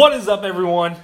What is up, everyone?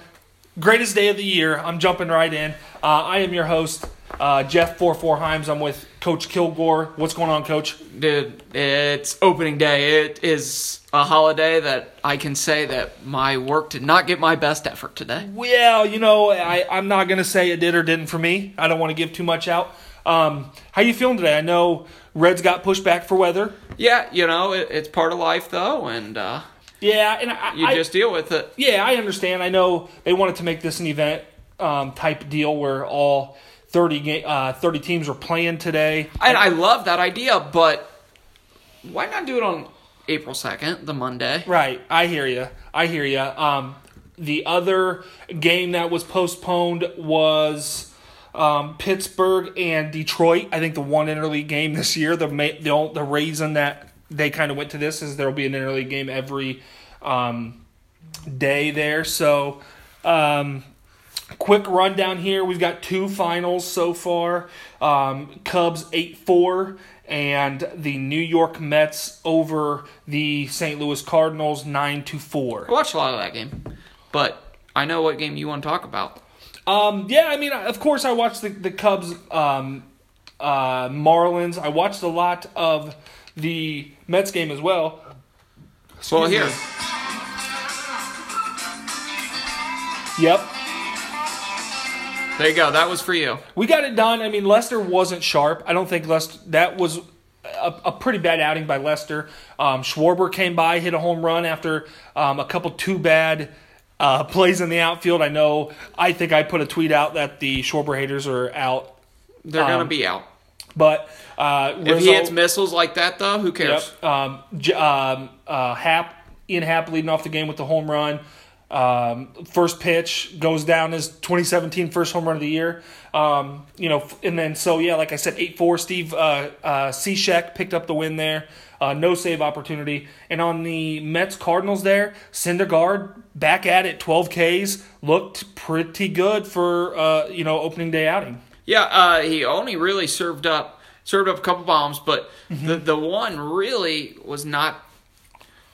Greatest day of the year. I'm jumping right in. Uh, I am your host, uh, Jeff Four Four Himes. I'm with Coach Kilgore. What's going on, Coach? Dude, it's opening day. It is a holiday that I can say that my work did not get my best effort today. Well, you know, I, I'm not gonna say it did or didn't for me. I don't want to give too much out. Um, how you feeling today? I know Reds got pushed back for weather. Yeah, you know, it, it's part of life though, and uh, Yeah, and I, you I, just deal with it. yeah, I understand. I know they wanted to make this an event um, type deal where all 30 ga- uh, 30 teams are playing today. And I love that idea, but why not do it on April 2nd, the Monday? Right, I hear you. I hear you. Um, the other game that was postponed was um, Pittsburgh and Detroit. I think the one interleague game this year. The the the reason that they kind of went to this is there will be an interleague game every um, day there. So. Um, quick rundown here. We've got two finals so far. Um, Cubs 8 4, and the New York Mets over the St. Louis Cardinals 9 to I 4. watched a lot of that game, but I know what game you want to talk about. Um, yeah, I mean, of course, I watched the, the Cubs um, uh, Marlins. I watched a lot of the Mets game as well. Well, Excuse here, me. Yep. there you go. That was for you. We got it done. I mean, Lester wasn't sharp. I don't think Lester. That was a, a pretty bad outing by Lester. Um, Schwarber came by, hit a home run after um, a couple too bad uh, plays in the outfield. I know. I think I put a tweet out that the Schwarber haters are out, They're going to Um, be out. But uh, If he hits missiles like that, though, who cares? Yep. Um, um, uh, Happ, Ian Happ leading off the game with the home run. Um, first pitch goes down as 2017 first home run of the year. Um, you know, and then so yeah, like I said, eight four. Steve uh, uh, Cishek picked up the win there. Uh, no save opportunity. And on the Mets Cardinals there, Syndergaard back at it, 12 Ks, looked pretty good for uh, you know opening day outing. Yeah, uh, he only really served up served up a couple bombs, but Mm-hmm. the the one really was not.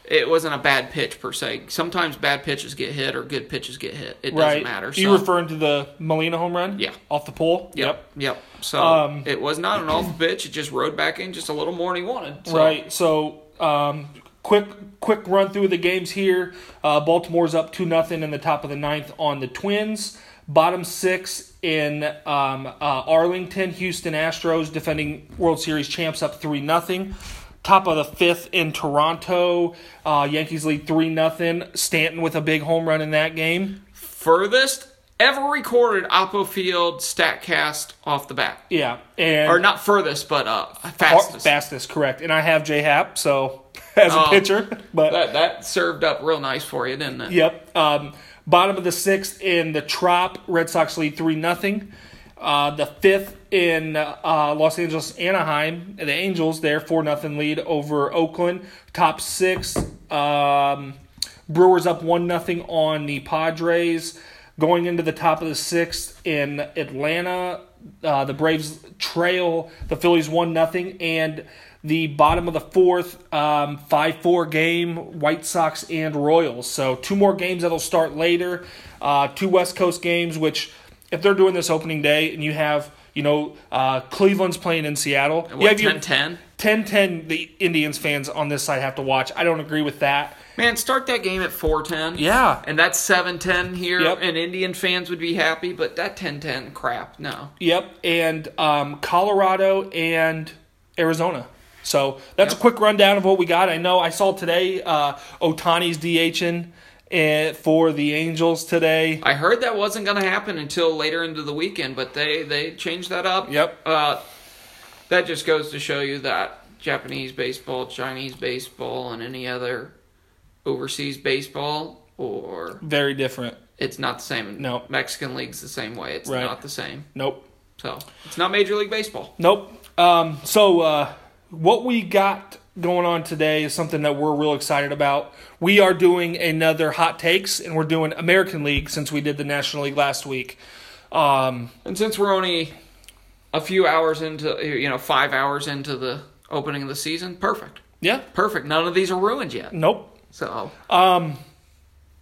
It wasn't a bad pitch per se. Sometimes bad pitches get hit or good pitches get hit. It doesn't Right? matter. You referring to the Molina home run? Yeah. Off the pole. yep, yep. So Um, it was not an off pitch. It just rode back in just a little more than he wanted. So, Right. So, um, quick quick run through the games here. Uh, Baltimore's up two nothing in the top of the ninth on the Twins. Bottom six in um, uh, Arlington, Houston Astros defending World Series champs up three nothing. Top of the fifth in Toronto, uh, Yankees lead three nothing. Stanton with a big home run in that game. Furthest ever recorded Oppo Field Statcast off the bat, Yeah, and or not furthest, but uh, Fastest. fastest. correct. And I have J Hap, so as a Oh. pitcher, but That that served up real nice for you, didn't it? Yep. Um, bottom of the sixth in the Trop, Red Sox lead three nothing. Uh, the fifth in uh, Los Angeles, Anaheim, the Angels there four nothing lead over Oakland. Top six, um, Brewers up one nothing on the Padres. Going into the top of the sixth in Atlanta, uh, the Braves trail the Phillies one nothing, and the bottom of the fourth, um, five four game, White Sox and Royals. So two more games that'll start later. Uh, two West Coast games, which if they're doing this opening day, and you have you know uh, Cleveland's playing in Seattle, you What, have your 10-10? 10-10 The Indians fans on this side have to watch. I don't agree with that. Man, start that game at 410. Yeah. And that's 710 here, Yep. and Indian fans would be happy, but that 1010 crap, no. Yep, and um, Colorado and Arizona. So that's a quick rundown of what we got. I know I saw today uh, Ohtani's DHing uh, for the Angels today. I heard that wasn't going to happen until later into the weekend, but they, they changed that up. Yep. Uh, that just goes to show you that Japanese baseball, Chinese baseball, and any other overseas baseball, or Very different. it's not the same. No. Mexican league's the same way. It's Right. not the same. Nope. So it's not Major League Baseball. Nope. Um, so uh, what we got going on today is something that we're real excited about. We are doing another hot takes, and we're doing American League since we did the National League last week. Um, And since we're only a few hours into, you know, five hours into the opening of the season, perfect. yeah. Perfect. None of these are ruined yet. Nope. So, I'll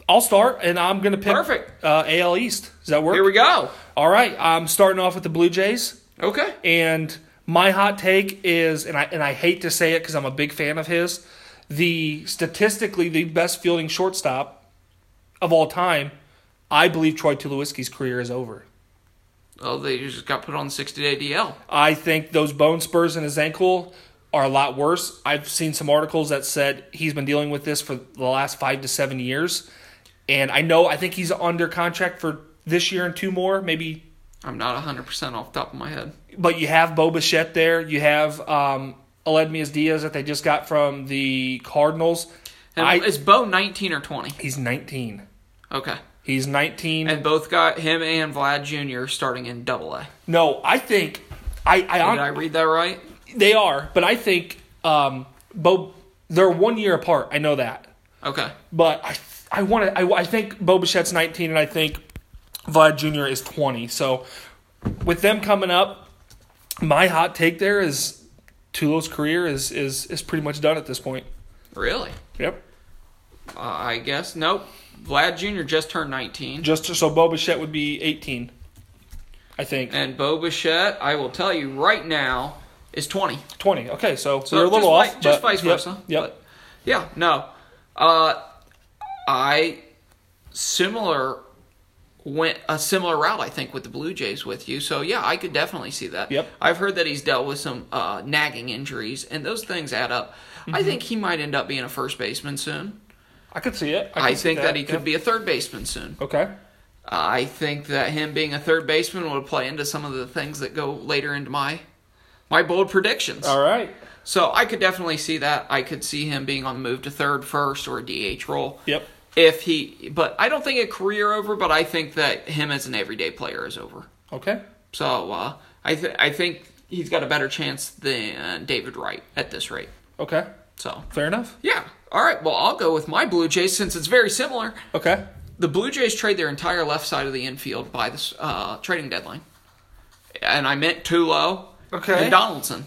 I'll start, and I'm going to pick Perfect. Uh, AL East. Does that work? Here we go. All right, I'm starting off with the Blue Jays, Okay. and my hot take is, and I and I hate to say it because I'm a big fan of his, the statistically the best fielding shortstop of all time. I believe Troy Tulowitzki's career is over. Oh, they just got put on the 60 day DL. I think those bone spurs in his ankle are a lot worse. I've seen some articles that said he's been dealing with this for the last five to seven years. And I know, I think he's under contract for this year and two more, maybe. I'm not 100% off the top of my head. But you have Bo Bichette there. You have um, Aledmys Diaz that they just got from the Cardinals. And I, is Bo 19 or 20? he's 19. Okay. He's 19. And both got him and Vlad Jr. starting in double A. no, I think. I, I, Did I read that right? They are, but I think um, Bo. They're one year apart. I know that. Okay. But I I want to. I, I think Bo Bichette's 19, and I think Vlad Jr. is 20. So with them coming up, my hot take there is Tulo's career is is is pretty much done at this point. Really? Yep. Uh, I guess. Nope. Vlad Jr. just turned 19. Just so Bo Bichette would be 18. I think And Bo Bichette, I will tell you right now, is 20. 20. Okay, so, So we're a little off. vi- just but- vice yep, versa. Yep. But, yeah, no. Uh, I similar went a similar route. I think with the Blue Jays with you. So yeah, I could definitely see that. Yep. I've heard that he's dealt with some uh, nagging injuries, and those things add up. Mm-hmm. I think he might end up being a first baseman soon. I could see it. I, see think that, he could Yep. be a third baseman soon. Okay. I think that him being a third baseman would play into some of the things that go later into my my bold predictions. All right. So I could definitely see that. I could see him being on the move to third, first, or a DH role. Yep. If he, but I don't think a career over. But I think that him as an everyday player is over. Okay. So uh, I th- I think he's got a better chance than David Wright at this rate. Okay. So Fair enough. yeah, all right. Well, I'll go with my Blue Jays since it's very similar. Okay. The Blue Jays trade their entire left side of the infield by this uh, trading deadline, and I meant Tulo Okay. and Donaldson.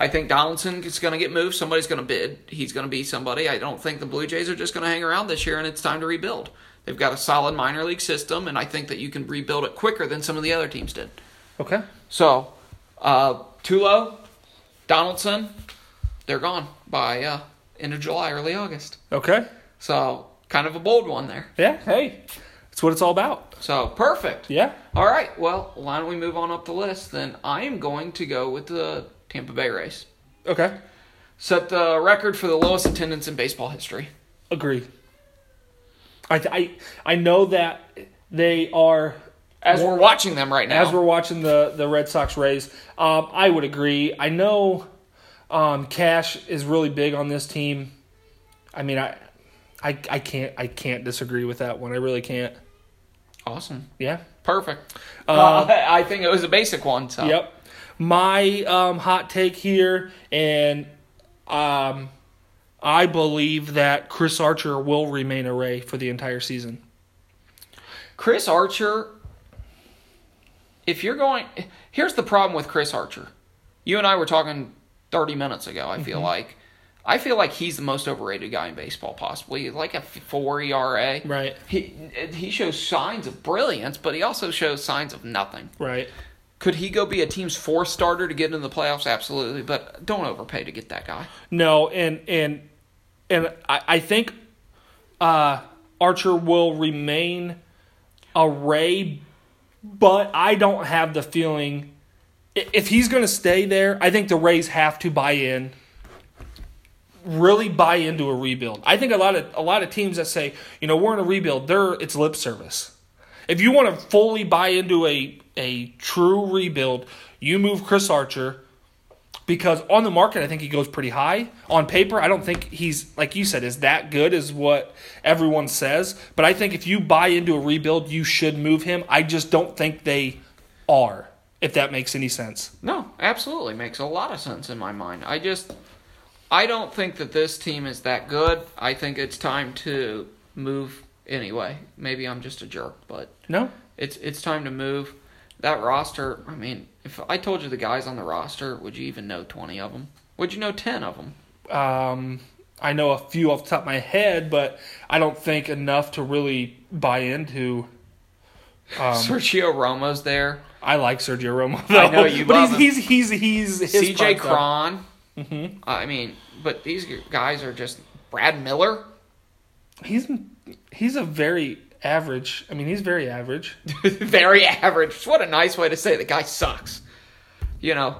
I think Donaldson is going to get moved. Somebody's going to bid. He's going to be somebody. I don't think the Blue Jays are just going to hang around this year, and it's time to rebuild. They've got a solid minor league system, and I think that you can rebuild it quicker than some of the other teams did. Okay. So, uh, Tulo, Donaldson, they're gone by uh, end of July, early August. Okay. So, kind of a bold one there. Yeah. Hey, that's what it's all about. So, perfect. Yeah. All right. Well, why don't we move on up the list? Then I am going to go with the Tampa Bay Rays. Okay. Set the record for the lowest attendance in baseball history. Agree. I I I know that they are As we're watching them right now. as we're watching the the Red Sox Rays. Um, I would agree. I know um, Cash is really big on this team. I mean, I I I can't I can't disagree with that one. I really can't. awesome. Yeah. Perfect. Uh, Uh, I think it was a basic one. So. Yep. My um, hot take here, and um, I believe that Chris Archer will remain a Ray for the entire season. Chris Archer, if you're going, here's the problem with Chris Archer. You and I were talking 30 minutes ago, I Mm-hmm. feel like. I feel like he's the most overrated guy in baseball, possibly. Like a 4 ERA. Right. He, he shows signs of brilliance, but he also shows signs of nothing. Right. Could he go be a team's fourth starter to get into the playoffs? Absolutely, but don't overpay to get that guy. No, and and and I, I think uh, Archer will remain a Ray, but I don't have the feeling if he's going to stay there. I think the Rays have to buy in, really buy into a rebuild. I think a lot of a lot of teams that say you know we're in a rebuild, they're it's lip service. If you want to fully buy into a a true rebuild, you move Chris Archer because on the market I think he goes pretty high. On paper, I don't think he's like you said is that good is what everyone says. But I think if you buy into a rebuild, you should move him. I just don't think they are. If that makes any sense. No, absolutely makes a lot of sense in my mind. I just I don't think that this team is that good. I think it's time to move anyway. Maybe I'm just a jerk, but No. it's it's time to move. That roster, I mean, if I told you the guys on the roster, would you even know 20 of them? Would you know 10 of them? Um, I know a few off the top of my head, but I don't think enough to really buy into. Um, Sergio Romo's there. I like Sergio Romo. I know you but he's, he's he's he's his CJ. Cron. Mm-hmm. I mean, but these guys are just Brad Miller. He's he's a very average. I mean, he's very average. Very average. What a nice way to say it. the guy sucks. You know,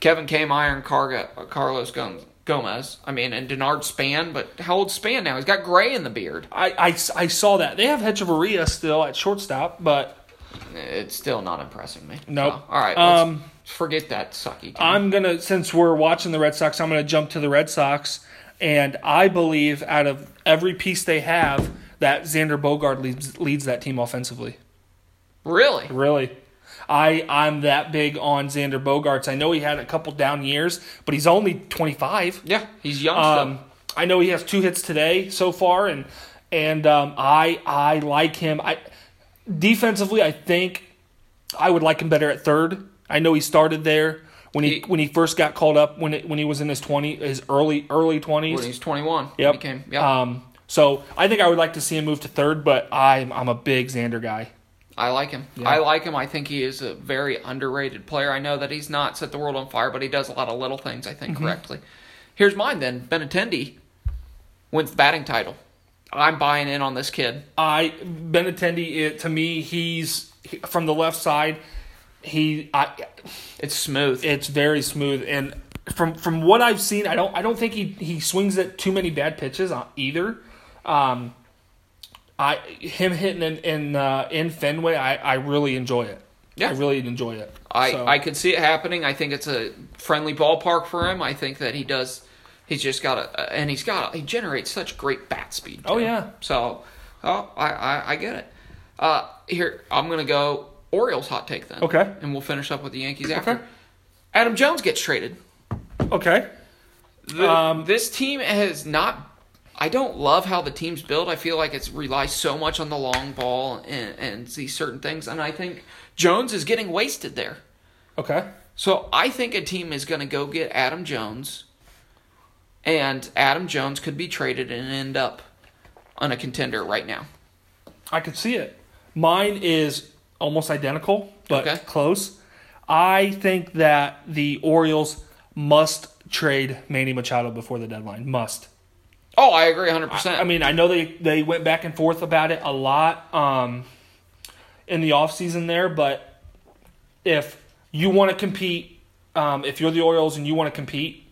Kevin K. And Carga, Carlos Gom- Gomez. I mean, and Denard Span, but how old Span now? He's got gray in the beard. I, I, I saw that they have Hechavarria still at shortstop, but It's still not impressing me. Nope. So, all right, let's Um, forget that sucky team. I'm gonna since we're watching the Red Sox, I'm gonna jump to the Red Sox, and I believe out of every piece they have, that Xander Bogaerts leads leads that team offensively. really? Really. I I'm that big on Xander Bogaerts. I know he had a couple down years, but he's only 25. Yeah, he's young Um. I know he has two hits today so far, and and um, I I like him. I defensively, I think I would like him better at third. I know he started there when he, He- when he first got called up when it, when he was in his twenty his early early When twenties. he's 21. Yep. He became, yeah. Um. So I think I would like to see him move to third, but I'm I'm a big Xander guy. I like him. Yeah. I like him. I think he is a very underrated player. I know that he's not set the world on fire, but he does a lot of little things, I think, Mm-hmm. correctly. Here's mine then. Benintendi wins the batting title. I'm buying in on this kid. I Benintendi it, to me he's he- from the left side. He I It's smooth. it's very smooth and from from what I've seen, I don't I don't think he he swings at too many bad pitches either. Um, I him hitting in in, uh, in Fenway, I, I really enjoy it. Yeah. I really enjoy it. I, So, I could see it happening. I think it's a friendly ballpark for him. I think that he does. He's just got a, and he's got a, he generates such great bat speed. Oh, yeah. So, oh, I, I, I get it. Uh, here I'm gonna go Orioles hot take then. Okay. And we'll finish up with the Yankees after. Okay. Adam Jones gets traded. okay. The- Um, this team has not. I don't love how the team's built. I feel like it relies so much on the long ball and, and these certain things, and I think Jones is getting wasted there. Okay. So I think a team is going to go get Adam Jones, and Adam Jones could be traded and end up on a contender right now. I could see it. Mine is almost identical, but Okay. close. I think that the Orioles must trade Manny Machado before the deadline. Must. Oh, I agree 100%. I mean, I know they, they went back and forth about it a lot um, in the offseason there, but if you want to compete, um, if you're the Orioles and you want to compete,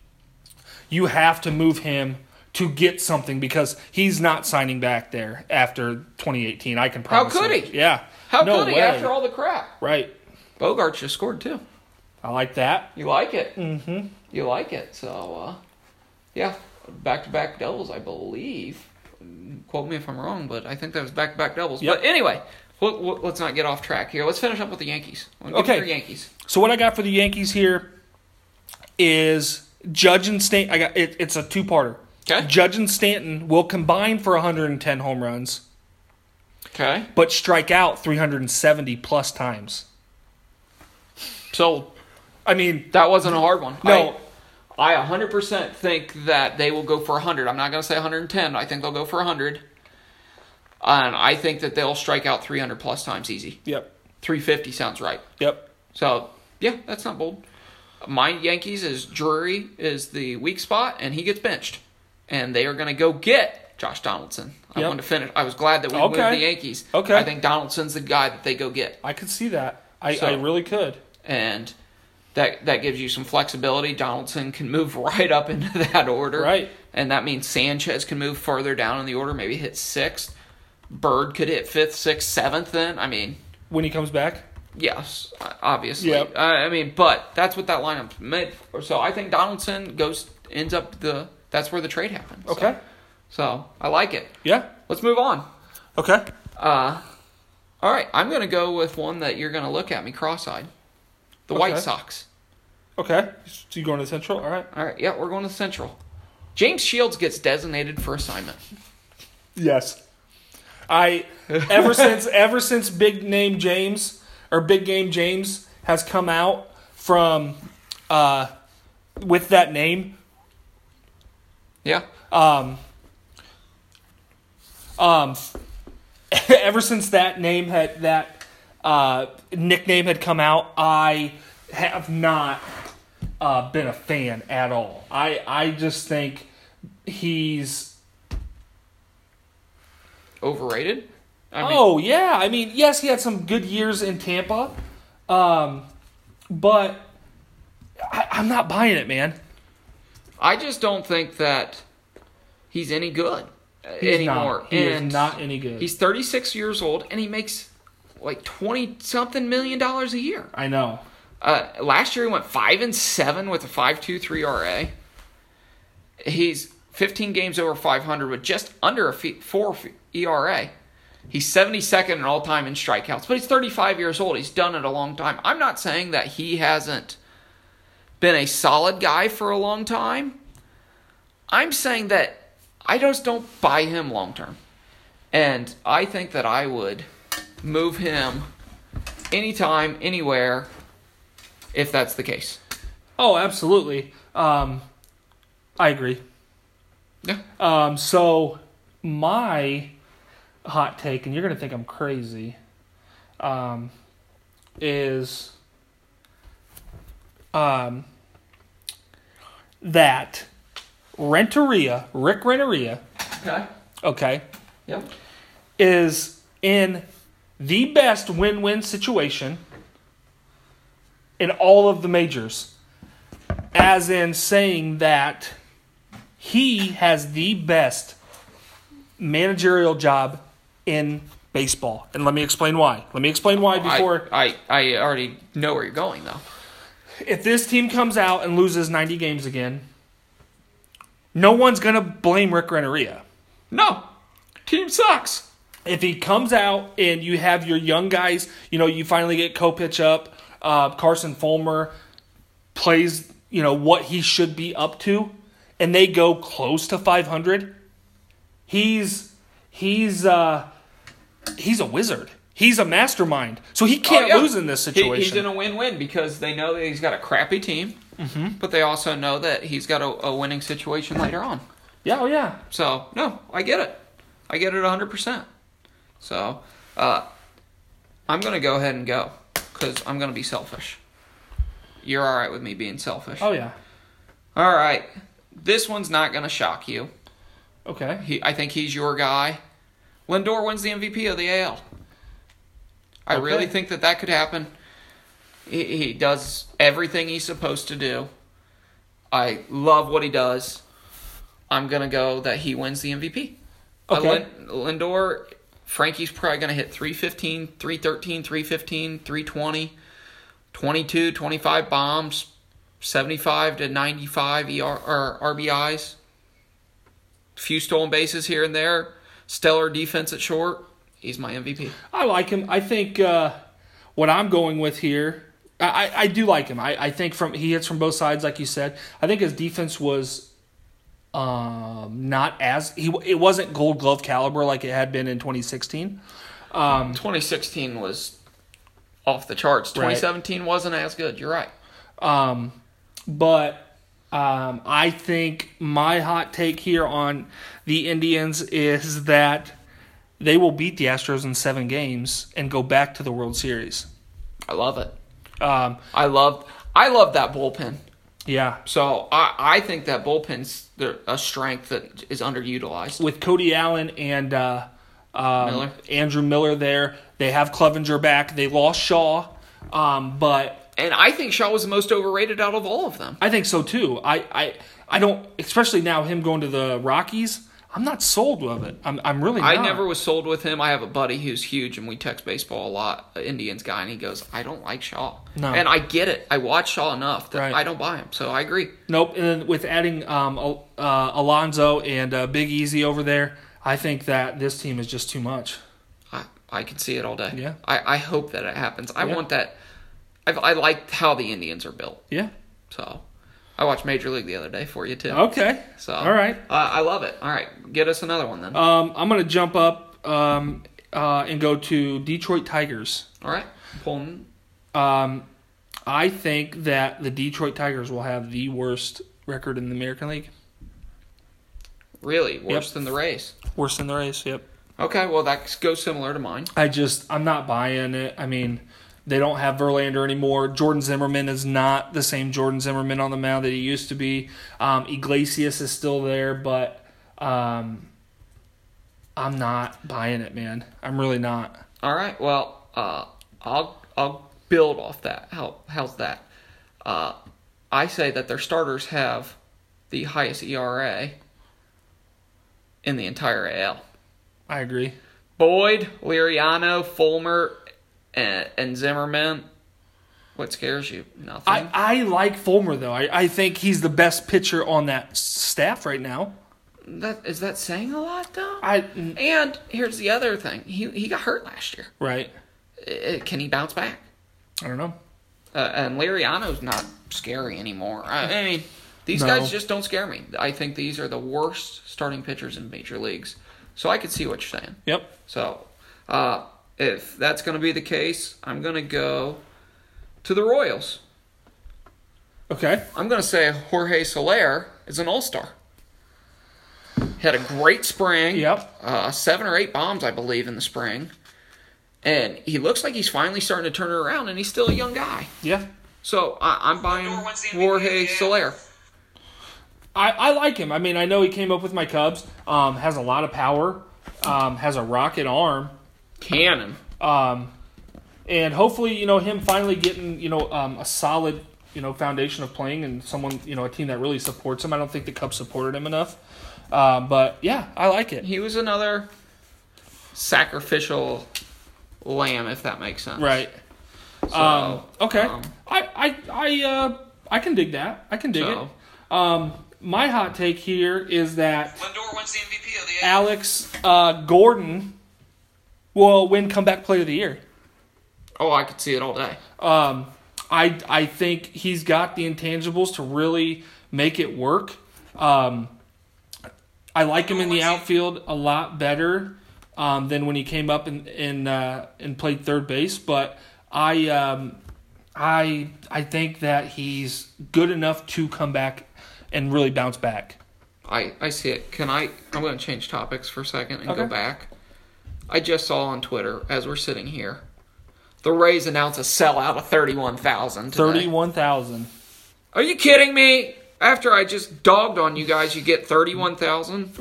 you have to move him to get something because he's not signing back there after 2018. I can probably How could you. he? Yeah. How no could he way. after all the crap? Right. Bogaerts just scored too. I like that. You like it? Mm-hmm. You like it. So, uh, yeah, back to back doubles, I believe. Quote me if I'm wrong, but I think that was back to back doubles. Yep. But anyway, we'll, we'll- let's not get off track here. Let's finish up with the Yankees. Okay. Yankees. So what I got for the Yankees here is Judge and Stanton. I got it, it's a two parter. Okay. Judge and Stanton will combine for 110 home runs, Okay. but strike out 370 plus times. So I mean, that wasn't a hard one. No. I, I 100% think that they will go for 100. I'm not going to say 110. I think they'll go for 100. And I think that they'll strike out 300 plus times easy. yep, 350 sounds right. yep. So, yeah, that's not bold. My Yankees is Drury is the weak spot, and he gets benched. And they are going to go get Josh Donaldson. I Yep. wanted to finish. I was glad that we Okay. moved the Yankees. Okay. I think Donaldson's the guy that they go get. I could see that. I, So- I really could. And that that gives you some flexibility. Donaldson can move right up into that order. Right. And that means Sanchez can move further down in the order, maybe hit sixth. Bird could hit fifth, sixth, seventh then. I mean, When he comes back, Yes, obviously. Yep. Uh, I mean, but that's what that lineup made for. So I think Donaldson goes ends up the. That's where the trade happens. So- okay. So, I like it. Yeah. Let's move on. Okay. Uh, all right, I'm going to go with one that you're going to look at me cross-eyed. The White Sox. Okay. So you going to Central? All right. All right, yeah, we're going to Central. James Shields gets designated for assignment. Yes. I ever since ever since big name James or big game James has come out from uh with that name, Yeah. Um, um, ever since that name had that uh, nickname had come out, I have not uh, been a fan at all. I I just think he's Overrated. I mean, oh yeah. I mean, yes, he had some good years in Tampa, um, but I, I'm not buying it, man. I just don't think that he's any good He's anymore. Not. He and is not any good. He's 36 years old and he makes like 20 something million dollars a year. I know. Uh, last year he went five and seven with a five two three RA. He's 15 games over 500 with just under a four ERA. He's 72nd in all time in strikeouts, but he's 35 years old. He's done it a long time. I'm not saying that he hasn't been a solid guy for a long time. I'm saying that I just don't buy him long term. And I think that I would move him anytime, anywhere, if that's the case. Oh, absolutely. Um, I agree. Yeah. Um, so my hot take, and you're gonna think I'm crazy, um, is um, that Renteria, Rick Renteria, Okay. okay, Yep. is in the best win-win situation in all of the majors. As in saying that he has the best managerial job in baseball. And let me explain why. Let me explain why before I, I, I already know where you're going, though. if this team comes out and loses 90 games again, no one's going to blame Rick Renteria. No. Team sucks. If he comes out and you have your young guys, you know, you finally get Kopech up, uh, Carson Fulmer plays, you know, what he should be up to, and they go close to 500, he's he's uh, he's a wizard. He's a mastermind, so he can't Oh, yeah. lose in this He- situation. he's in a win-win because they know that he's got a crappy team, but they also know that he's got a, a winning situation later on. yeah, oh yeah. So no, I get it. I get it 100. percent So uh, I'm gonna go ahead and go because I'm gonna be selfish. You're all right with me being selfish. Oh yeah. All right, this one's not gonna shock you. Okay. He, I think he's your guy. Lindor wins the MVP of the AL. I Okay. really think that that could happen. He, he does everything he's supposed to do. I love what he does. I'm gonna go that he wins the MVP. Uh, Okay. Lin- Lindor, Frankie's probably gonna hit 315, 313, 315, 320, 22, 25 bombs, 75 to 95 ER, RBIs A few stolen bases here and there, stellar defense at short. He's my MVP. I like him. I think uh, what I'm going with here, I, I- I do like him. I, I think from he hits from both sides, like you said. I think his defense was um, not as he it wasn't Gold Glove caliber like it had been in 2016. 2016 was off the charts. Right. 2017 wasn't as good. You're right. Um, but um, I think my hot take here on the Indians is that they will beat the Astros in seven games and go back to the World Series. I love it. Um, I love I love that bullpen. yeah, So I, I think that bullpen's a strength that is underutilized. with Cody Allen and uh, um, Miller. Andrew Miller there. They have Clevinger back. They lost Shaw, um, but And I think Shaw was the most overrated out of all of them. I think so too. I, I I don't, especially now him going to the Rockies. I'm not sold with it. I'm I'm really. Not. I never was sold with him. I have a buddy who's huge, and we text baseball a lot, an Indians guy, and he goes, "I don't like Shaw." No. And I get it. I watch Shaw enough that Right. I don't buy him. So I agree. Nope. And then with adding um, uh, Alonso and uh, Big Easy over there, I think that this team is just too much. I, I can see it all day. Yeah. I, I hope that it happens. I Yeah. want that. I've, I like how the Indians are built. Yeah. So I watched Major League the other day for you too. Okay. So All right. uh, I love it. All right, get us another one then. Um, I'm gonna jump up um, uh, and go to Detroit Tigers. all right, pulling. Um, I think that the Detroit Tigers will have the worst record in the American League. Really worse Yep. than the Rays. Worse than the Rays. Yep. Okay, well that goes similar to mine. I just I'm not buying it. I mean, they don't have Verlander anymore. Jordan Zimmermann is not the same Jordan Zimmermann on the mound that he used to be. Um, Iglesias is still there, but um, I'm not buying it, man. I'm really not. All right. Well, uh, I'll I'll build off that. How how's that? Uh, I say that their starters have the highest ERA in the entire AL. I agree. Boyd, Liriano, Fulmer, and, and Zimmermann. What scares you? Nothing. I, I like Fulmer though. I, I think he's the best pitcher on that staff right now. that is that saying a lot though. I and here's the other thing. He he got hurt last year. right. Uh, Can he bounce back? I don't know. Uh, and Liriano's not scary anymore. I, I mean, these No. guys just don't scare me. I think these are the worst starting pitchers in major leagues. So I could see what you're saying. Yep. So uh, if that's going to be the case, I'm going to go to the Royals. Okay. I'm going to say Jorge Soler is an all star. Had a great spring. Yep. Uh, seven or eight bombs, I believe, in the spring. And he looks like he's finally starting to turn it around, and he's still a young guy. Yeah. So I, I'm buying Lindor wins the MVP Jorge again. Soler. I, I like him. I mean, I know he came up with my Cubs. Um, has a lot of power. Um, has a rocket arm. Cannon. Um, and hopefully, you know, him finally getting, you know, um, a solid, you know, foundation of playing and someone, you know, a team that really supports him. I don't think the Cubs supported him enough. Um, but yeah, I like it. He was another sacrificial lamb, if that makes sense. Right. So, Um, okay. um, I I I uh I can dig that. I can dig So- it. Um, my hot take here is that Lindor wins the MVP of the Alex uh, Gordon will win comeback player of the year. oh, I could see it all day. Um, I I think he's got the intangibles to really make it work. Um, I like him in the outfield a lot better um, than when he came up and and uh, and played third base. But I um, I I think that he's good enough to come back and really bounce back. I, I see it. Can I? I'm going to change topics for a second and go back. I just saw on Twitter as we're sitting here, the Rays announced a sellout of thirty-one thousand. Thirty one thousand. Are you kidding me? After I just dogged on you guys, you get thirty-one thousand.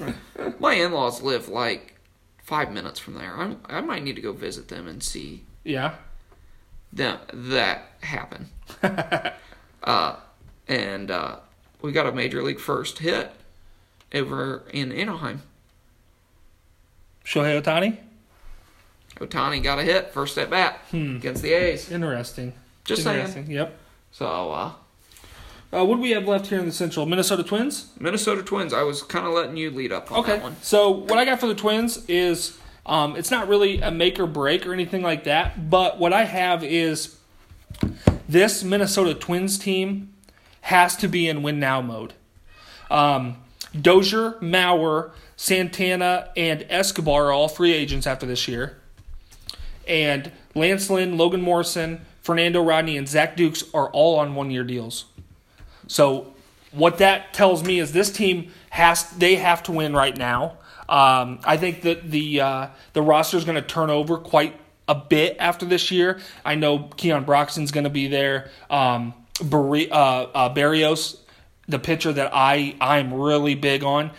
My in-laws live like five minutes from there. I'm, I might need to go visit them and see Yeah. them that happen. uh, and uh, we got a major league first hit over in Anaheim. Shohei Ohtani. Ohtani got a hit first at bat against the A's. Interesting. Just saying. Yep. So uh, Uh, what do we have left here in the Central? Minnesota Twins. Minnesota Twins. I was kind of letting you lead up on Okay. that one. So what I got for the Twins is um, it's not really a make or break or anything like that, but what I have is this Minnesota Twins team has to be in win now mode. Um, Dozier, Mauer, Santana, and Escobar are all free agents after this year. And Lance Lynn, Logan Morrison, Fernando Rodney, and Zach Dukes are all on one year deals. So what that tells me is this team has they have to win right now. Um, I think that the uh, the roster is going to turn over quite a bit after this year. I know Keon Broxton's going to be there. Um, uh, uh, Berrios, the pitcher that I I'm really big on.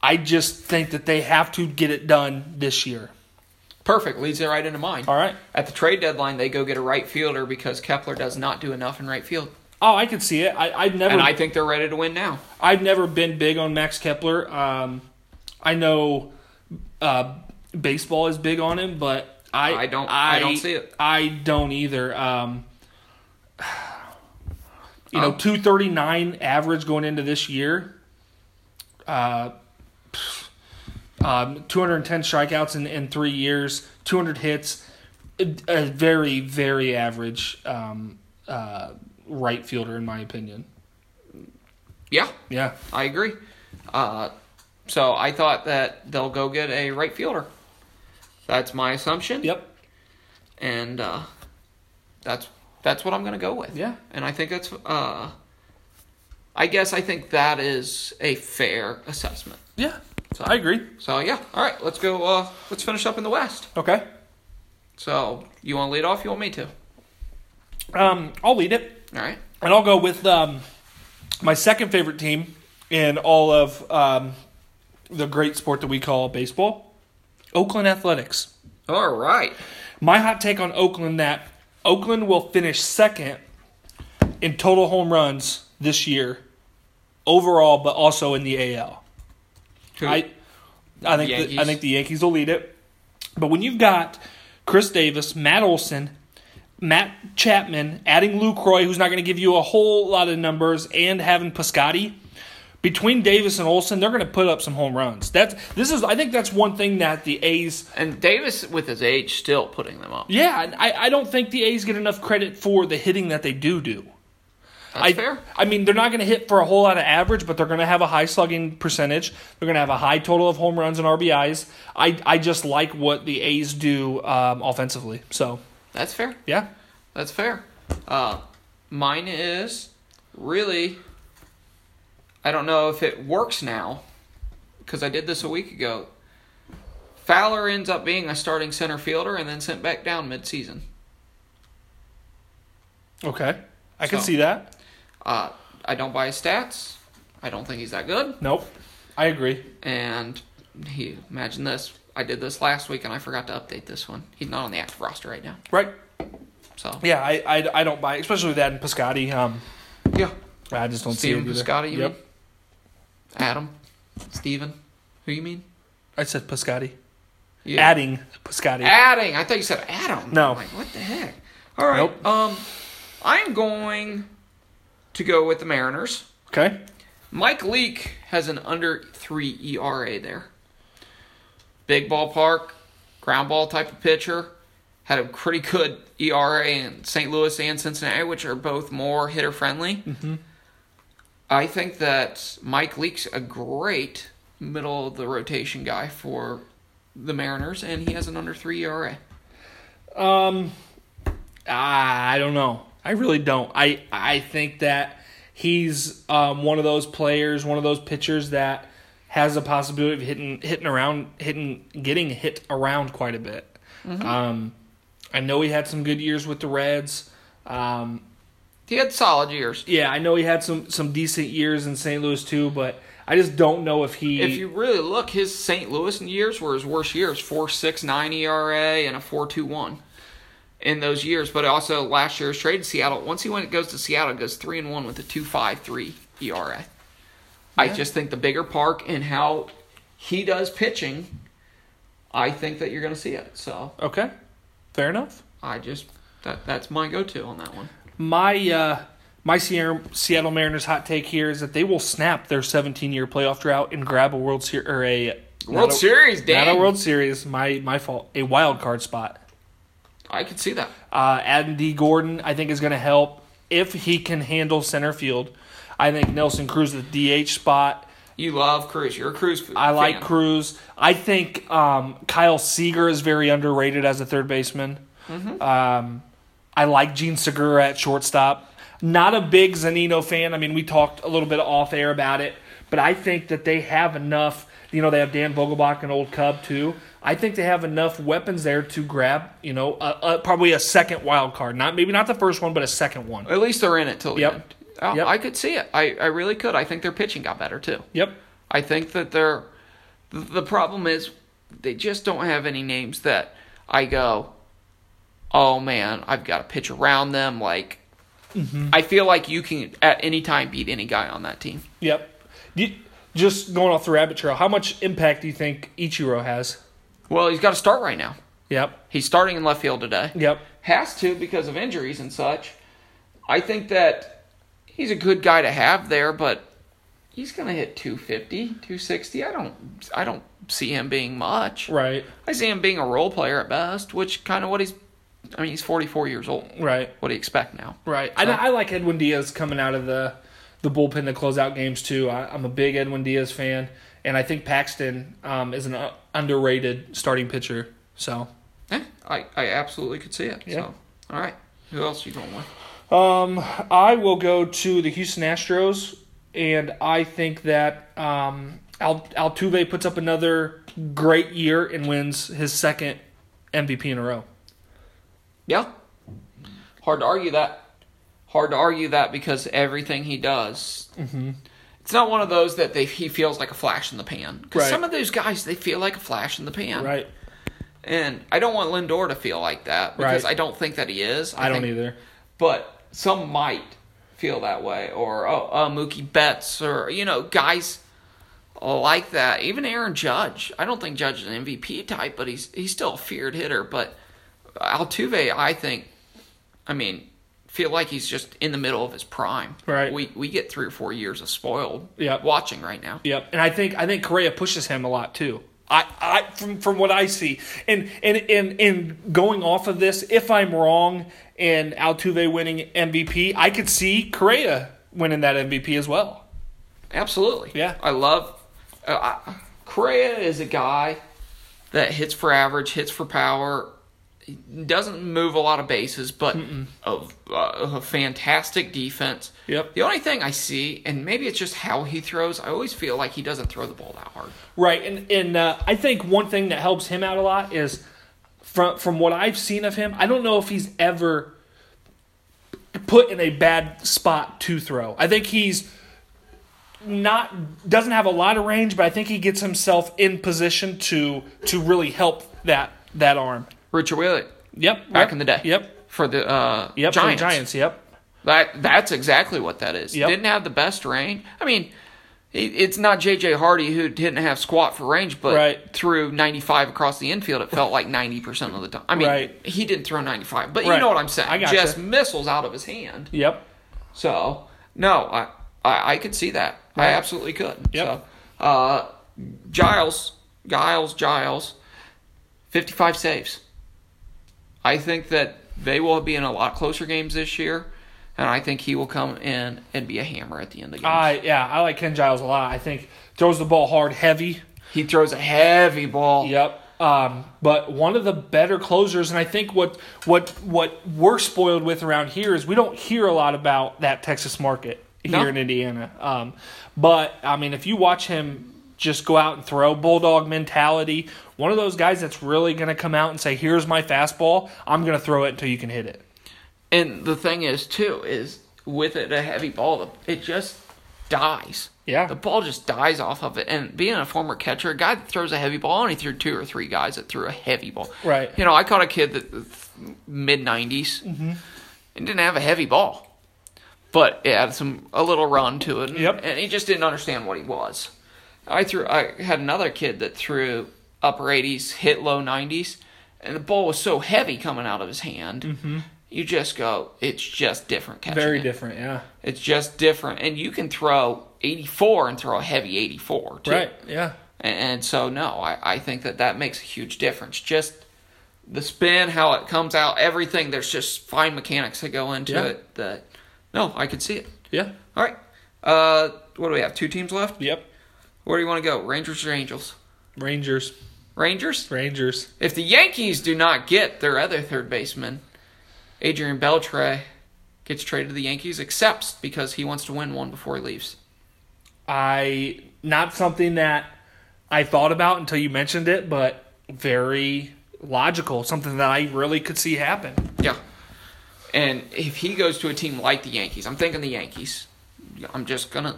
I just think that they have to get it done this year. Perfect. Leads it right into mine. All right. At the trade deadline, they go get a right fielder because Kepler does not do enough in right field. Oh, I can see it. I, I've never And I think they're ready to win now. I've never been big on Max Kepler. Um, I know uh, baseball is big on him, but I I don't- I don't see it. I don't either. Um, you know, Um, two thirty nine average going into this year. Uh, um, 210 strikeouts in, in three years, 200 hits, a, very, very average um, uh, right fielder, in my opinion. Yeah, Yeah. I agree. Uh, so I thought that they'll go get a right fielder. That's my assumption. Yep. And uh, that's that's what I'm going to go with. Yeah. And I think that's. Uh, I guess I think that is a fair assessment. Yeah. So, I agree. So yeah, all right. Let's go. Uh, let's finish up in the West. Okay. So you want to lead off? You want me to? Um, I'll lead it. All right. And I'll go with um, my second favorite team in all of um, the great sport that we call baseball Oakland Athletics. All right. My hot take on Oakland that Oakland will finish second in total home runs this year, overall, but also in the AL. Who? I, I think the, I Yankees? think the Yankees will lead it. But when you've got Chris Davis, Matt Olson, Matt Chapman, adding Lucroy, who's not going to give you a whole lot of numbers, and having Piscotty, between Davis and Olson, they're going to put up some home runs. That's this is I think that's one thing that the A's and Davis, with his age, still putting them up. yeah, I, I don't think the A's get enough credit for the hitting that they do do. That's I, fair. I mean, they're not going to hit for a whole lot of average, but they're going to have a high slugging percentage. They're going to have a high total of home runs and RBIs. I, I just like what the A's do um, offensively. So, That's fair. yeah. That's fair. Uh, mine is really. I don't know if it works now, because I did this a week ago. Fowler ends up being a starting center fielder and then sent back down midseason. Okay. I can see that. Uh, I don't buy his stats. I don't think he's that good. Nope. I agree. And he imagine this. I did this last week and I forgot to update this one. He's not on the active roster right now. Right. So Yeah, I, I, I don't buy, especially with that and Piscotty. Um, yeah, I just don't Steven see it either. Piscotty, you Yep. mean? Adam, Steven, who you mean? I said Piscotty. Yeah. Adding Piscotty. Adding. I thought you said Adam. No. I'm like what the heck? All right. Nope. Um, I'm going to go with the Mariners. okay. Mike Leake has an under three ERA there. Big ballpark, ground ball type of pitcher. Had a pretty good ERA in St. Louis and Cincinnati, which are both more hitter friendly. Mm-hmm. I think that Mike Leake's a great middle of the rotation guy for the Mariners, and he has an under three ERA. Um, I don't know. I really don't. I I think that he's um, one of those players, one of those pitchers that has a possibility of hitting hitting around, hitting getting hit around quite a bit. Um, I know he had some good years with the Reds. Um, He had solid years. yeah, I know he had some some decent years in St. Louis too, but I just don't know if he. If you really look, his St. Louis years were his worst years: four six nine ERA and a four two one in those years. But also last year's trade to Seattle. Once he went goes to Seattle, goes three and one with a two five three ERA. I just think the bigger park and how he does pitching, I think that you're going to see it. So okay, fair enough. I just that that's my go to on that one. My uh, my Sierra, Seattle Mariners hot take here is that they will snap their 17 year playoff drought and grab a World Series or a World a- Series, Dan. not a World Series. My my fault. A wild card spot. I could see that. Uh, Adam D. Gordon, I think, is going to help if he can handle center field. I think Nelson Cruz at the DH spot. You love Cruz. You're a Cruz. Fan. I like. Cruz. I think um, Kyle Seager is very underrated as a third baseman. Mm-hmm. Um, I like Jean Segura at shortstop. Not a big Zunino fan. I mean, we talked a little bit off air about it, but I think that they have enough. You know, they have Dan Vogelbach, an old Cub too. I think they have enough weapons there to grab. You know, a, a, probably a second wild card. Not maybe not the first one, but a second one. At least they're in it till the Yep. end. Oh, Yep. I could see it. I, I really could. I think their pitching got better too. Yep. I think that they're the, problem is they just don't have any names that I go, oh man, I've got to pitch around them. Like Mm-hmm. I feel like you can at any time beat any guy on that team. Yep. You, just going off the rabbit trail, how much impact do you think Ichiro has? Well, he's got to start right now. Yep. He's starting in left field today. Yep. Has to because of injuries and such. I think that he's a good guy to have there, but he's going to hit 250, 260. I don't I don't see him being much. Right. I see him being a role player at best, which kind of what he's I mean, he's 44 years old. Right. What do you expect now? Right. I, I like Edwin Diaz coming out of the the bullpen to close out games too. I, I'm a big Edwin Diaz fan, and I think Paxton um, is an uh, underrated starting pitcher. So, Yeah, I, I absolutely could see it. Yeah. So, all right. Who else are you going with? um, I will go to the Houston Astros, and I think that um, Al, Altuve puts up another great year and wins his second MVP in a row. Yeah. Hard to argue that. Hard to argue that because everything he does. Mm-hmm. It's not one of those that they, he feels like a flash in the pan. Because Right. some of those guys, they feel like a flash in the pan. Right. And I don't want Lindor to feel like that because Right. I don't think that he is. I, don't think- either. But some might feel that way. Or, oh, uh, Mookie Betts, or, you know, guys like that. Even Aaron Judge. I don't think Judge is an MVP type, but he's he's still a feared hitter. But Altuve, I think, I mean, feel like he's just in the middle of his prime. Right. We we get three or four years of spoiled Yep. watching right now. Yep, and I think I think Correa pushes him a lot too. I, I from from what I see, and and and and going off of this, if I'm wrong and Altuve winning MVP, I could see Correa winning that MVP as well. Absolutely. Yeah. I love. Uh, I, Correa is a guy that hits for average, hits for power, doesn't move a lot of bases, but of uh, a fantastic defense. Yep. The only thing I see, and maybe it's just how he throws, I always feel like he doesn't throw the ball that hard. Right, and and uh, I think one thing that helps him out a lot is from from what I've seen of him. I don't know if he's ever put in a bad spot to throw. I think he's not doesn't have a lot of range, but I think he gets himself in position to to really help that that arm. Richard Williott, Yep, back yep, in the day. Yep, For the uh, yep. for the Giants. Giants. Yep. That that's exactly what that is. Yep. Didn't have the best range. I mean, it's not J.J. Hardy who didn't have squat for range, but Right. threw 95 across the infield. It felt like 90 percent of the time. I mean, Right. he didn't throw 95, but you know what I'm saying. I gotcha. Just missiles out of his hand. Yep. So no, I I, I could see that. I absolutely could. Yep. So, uh, Giles, Giles, Giles, 55 saves. I think that they will be in a lot closer games this year, and I think he will come in and be a hammer at the end of the game. I yeah, I like Ken Giles a lot. I think throws the ball hard, heavy. he throws a heavy ball. Yep. Um, but one of the better closers, and I think what what what we're spoiled with around here is we don't hear a lot about that Texas market here No. in Indiana. Um, but I mean, if you watch him just go out and throw bulldog mentality, one of those guys that's really going to come out and say, "Here's my fastball. I'm going to throw it until you can hit it." And the thing is, too, is with it a heavy ball, it just dies. Yeah. The ball just dies off of it. And being a former catcher, a guy that throws a heavy ball, I only threw two or three guys that threw a heavy ball. Right. You know, I caught a kid that mid 90s Mm-hmm. and didn't have a heavy ball, but it had some a little run to it. Yep. And he just didn't understand what he was. I threw. I had another kid that threw upper 80s, hit low 90s, and the ball was so heavy coming out of his hand. You just go, it's just different catching. Mm-hmm. Very it. different, yeah. It's just different, and you can throw 84 and throw a heavy 84 too. Right, yeah. And, and so, no, I, I think that that makes a huge difference. Just the spin, how it comes out, everything. There's just fine mechanics that go into Yeah. it. That no, I could see it. Yeah. All right. Uh, what do we have? Two teams left. Yep. Where do you want to go? Rangers or Angels? Rangers. Rangers. Rangers. If the Yankees do not get their other third baseman, Adrian Beltre gets traded to the Yankees, accepts because he wants to win one before he leaves. I not something that I thought about until you mentioned it, but very logical. Something that I really could see happen. Yeah. And if he goes to a team like the Yankees, I'm thinking the Yankees. I'm just gonna.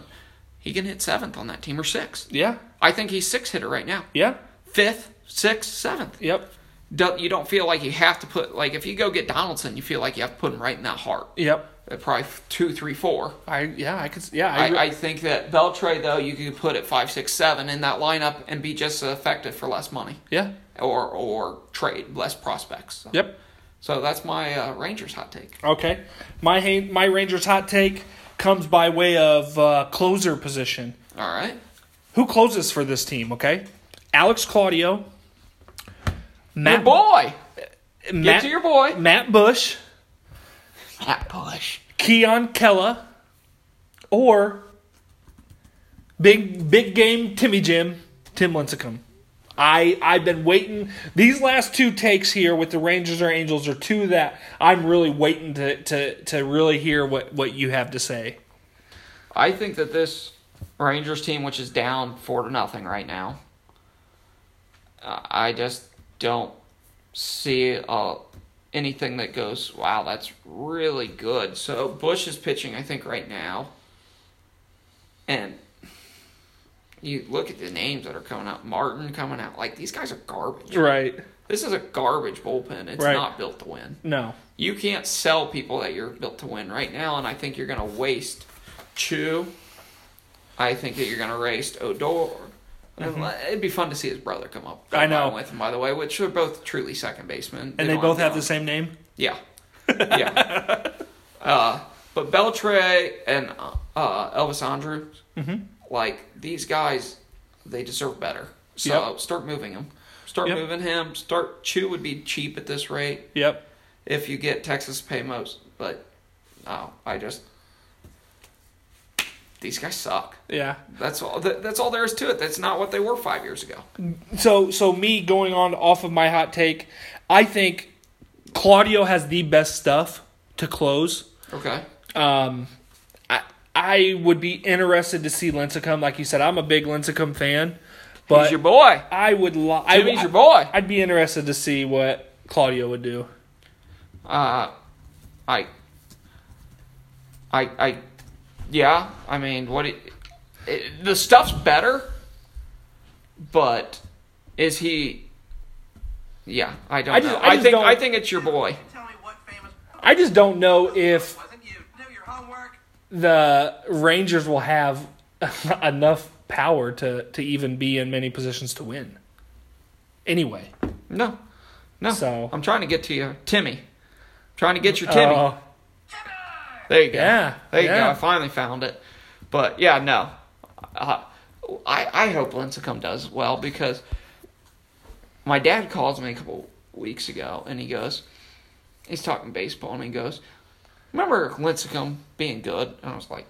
He can hit seventh on that team or sixth. Yeah. I think he's six hitter right now. Yeah. Fifth, sixth, seventh. Yep. Do- You don't feel like you have to put like if you go get Donaldson, you feel like you have to put him right in that heart. Yep. Uh, Probably two, three, four. I yeah I could yeah I, I, I think that Beltre though you could put at five, six, seven in that lineup and be just as effective for less money, yeah or or trade less prospects. So, yep so that's my uh, Rangers hot take. okay my my Rangers hot take comes by way of uh, closer position. All right. Who closes for this team? Okay, Alex Claudio, Matt Your boy. Get Matt, to your boy. Matt Bush, Matt Bush. Keone Kela, or big big game Timmy Jim Tim Lincecum. I I've been waiting. These last two takes here with the Rangers or Angels are two that I'm really waiting to to to really hear what what you have to say. I think that this Rangers team, which is down four to nothing right now. I just don't see uh, anything that goes, wow, that's really good. So Bush is pitching, I think, right now. And you look at the names that are coming out. Martin coming out. Like, these guys are garbage. Right. This is a garbage bullpen. It's Right. not built to win. No. You can't sell people that you're built to win right now, and I think you're going to waste Choo. I think that you're going to waste Odor. And It'd be fun to see his brother come up. Mm-hmm. I know. with him, by the way, which are both truly second basemen. And they both have the same name? Yeah, yeah. uh, but Beltre and uh, Elvis Andrus, Mm-hmm. Like these guys, they deserve better. So Yep. start moving him. Start Yep. moving him. Start Choo would be cheap at this rate Yep. if you get Texas pay most, but no, I just these guys suck. Yeah. That's all. That, that's all there is to it. That's not what they were five years ago. So so me going on off of my hot take, I think Claudio has the best stuff to close. Okay. Um, I I would be interested to see Lincecum. Like you said, I'm a big Lincecum fan, but He's your boy. I would. Li- I, Jimmy's your boy. I'd be interested to see what Claudio would do. Uh, I, I, I, yeah. I mean, what? It, it, the stuff's better, but is he? Yeah, I don't I just- know. I I, think don't- I think it's your boy. Tell me what famous I just don't know if wasn't you do your homework? The Rangers will have enough power to to even be in many positions to win. Anyway, No, no. So- I'm trying to get to you, Timmy. trying to get your Timmy. Uh, there you go. yeah, There you yeah. go. I finally found it. But yeah, no. Uh, I I hope Lincecum does well because my dad calls me a couple weeks ago and he goes, he's talking baseball and he goes, remember Lincecum being good? And I was like,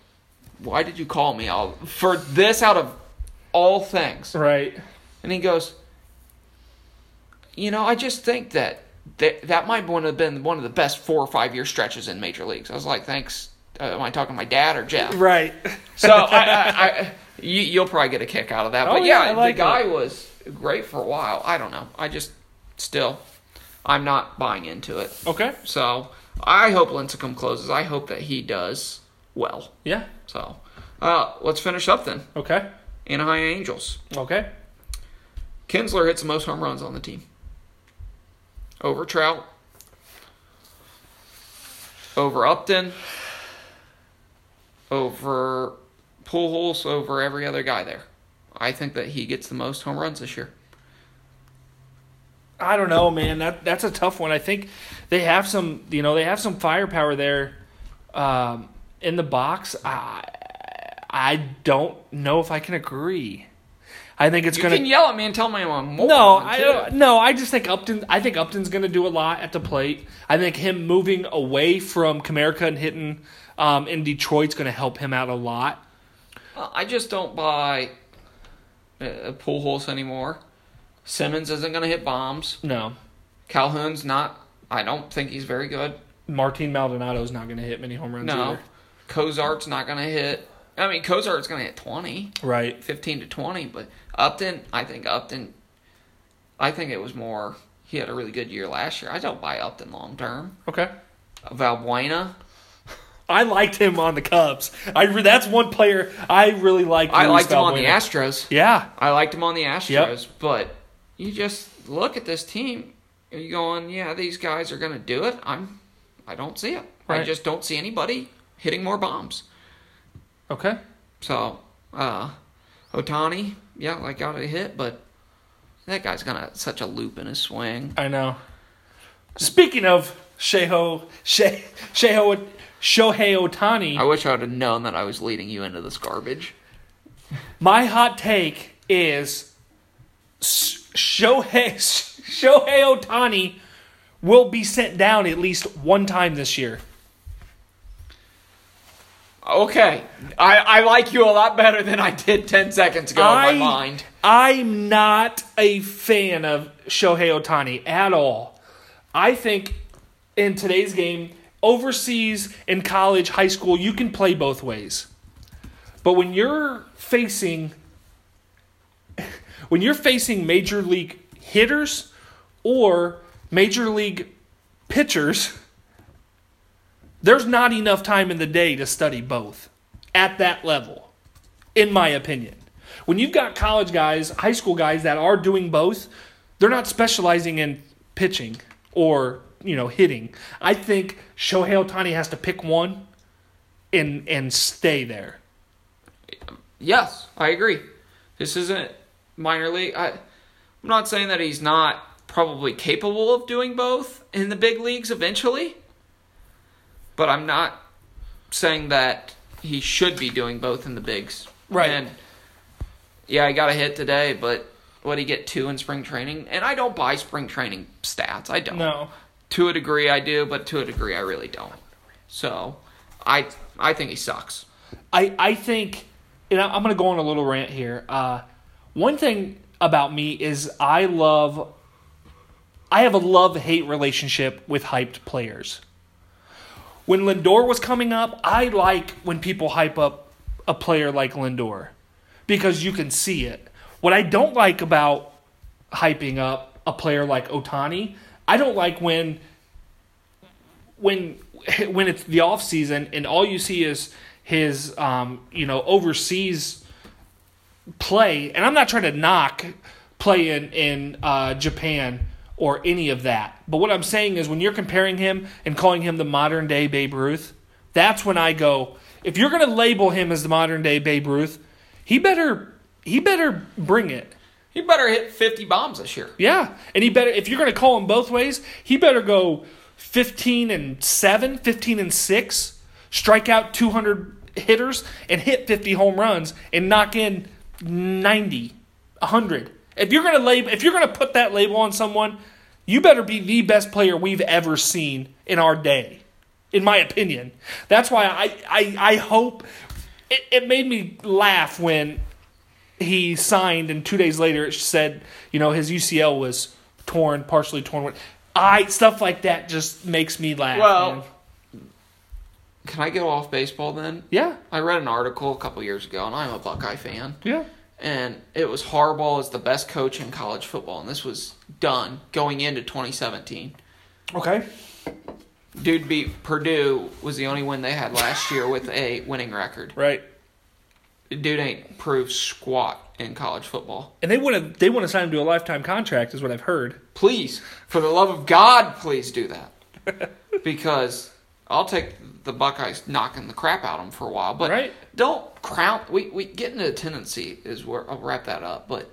why did you call me all for this out of all things? right. And he goes, you know, I just think that that, that might one have been one of the best four or five year stretches in major leagues. I was like, thanks. Uh, am I talking to my dad or Jeff? Right. So I, I, I you, you'll probably get a kick out of that. Oh, But yeah, yeah, like the guy it. was great for a while. I don't know. I just still, I'm not buying into it. Okay. So I hope Lincecum closes. I hope that he does well. Yeah. So uh, let's finish up then. Okay. Anaheim Angels. Okay. Kinsler hits the most home runs on the team. Over Trout. Over Upton. Over Pujols. Over every other guy there. I think that he gets the most home runs this year. I don't know, man. That that's a tough one. I think they have some, you know, they have some firepower there um, in the box. I I don't know if I can agree. I think it's You gonna. You can yell at me and tell me I'm a moron. no, I don't. No, I just think Upton. I think Upton's going to do a lot at the plate. I think him moving away from Comerica and hitting um, in Detroit's going to help him out a lot. I just don't buy a uh, Pujols anymore. Simmons isn't going to hit bombs. No, Calhoun's not. I don't think he's very good. Martin Maldonado's not going to hit many home runs No. either. Cozart's not going to hit. I mean, Cozart's going to hit 20, Right. 15 to 20, but Upton, I think Upton, I think it was more, he had a really good year last year. I don't buy Upton long term. Okay. Valbuena, I liked him on the Cubs. I re- that's one player I really liked. I liked him on the Astros. Yeah. I liked him on the Astros, Yep. but you just look at this team, and you're going, yeah, these guys are going to do it. I'm, I don't see it. I just don't see anybody hitting more bombs. Okay. So, uh, Ohtani, yeah, like got a hit, but that guy's got such a loop in his swing. I know. Speaking of Sheho, She, Sheho, Shohei Ohtani, I wish I would have known that I was leading you into this garbage. my hot take is Shohei Shohei Ohtani will be sent down at least one time this year. Okay, I, I like you a lot better than I did 10 seconds ago in my mind. I'm not a fan of Shohei Ohtani at all. I think in today's game, overseas, in college, high school, you can play both ways. But when you're facing when you're facing major league hitters or major league pitchers, there's not enough time in the day to study both at that level, in my opinion. When you've got college guys, high school guys that are doing both, they're not specializing in pitching or, you know, hitting. I think Shohei Ohtani has to pick one and and stay there. Yes, I agree. This isn't minor league. I, I'm not saying that he's not probably capable of doing both in the big leagues eventually, but I'm not saying that he should be doing both in the bigs. Right. And yeah, I got a hit today, but what he get two in spring training? And I don't buy spring training stats. I don't. No. To a degree, I do, but to a degree, I really don't. So, I I think he sucks. I, I think, and I'm going to go on a little rant here. Uh, one thing about me is I love, I have a love hate relationship with hyped players. When Lindor was coming up, I like when people hype up a player like Lindor because you can see it. What I don't like about hyping up a player like Ohtani, I don't like when when when it's the off season and all you see is his um, you know overseas play and i'm not trying to knock play in in uh, japan or any of that but what i'm saying is when you're comparing him and calling him the modern day babe ruth that's when i go if you're going to label him as the modern day babe ruth he better he better bring it He better hit 50 bombs this year. yeah, and he better if you're going to call him both ways, he better go 15 and 7, 15 and 6, strike out 200 hitters and hit 50 home runs and knock in 90, 100. If you're going to label if you're going to put that label on someone, you better be the best player we've ever seen in our day. In my opinion. That's why I I, I hope it, it made me laugh when he signed, and two days later it said, you know, his UCL was torn, partially torn. I stuff like that just makes me laugh. Well, man. Can I go off baseball then? yeah, I read an article a couple years ago, and I'm a Buckeye fan. yeah, And it was Harbaugh is the best coach in college football, and this was done going into 2017. okay, Dude beat Purdue was the only win they had last year with a winning record. right. Dude ain't proved squat in college football. And they want to they want to sign him to a lifetime contract, is what I've heard. Please, for the love of God, please do that. because I'll take the Buckeyes knocking the crap out of them for a while, but Right. don't crown. We we get into a tendency is where I'll wrap that up, but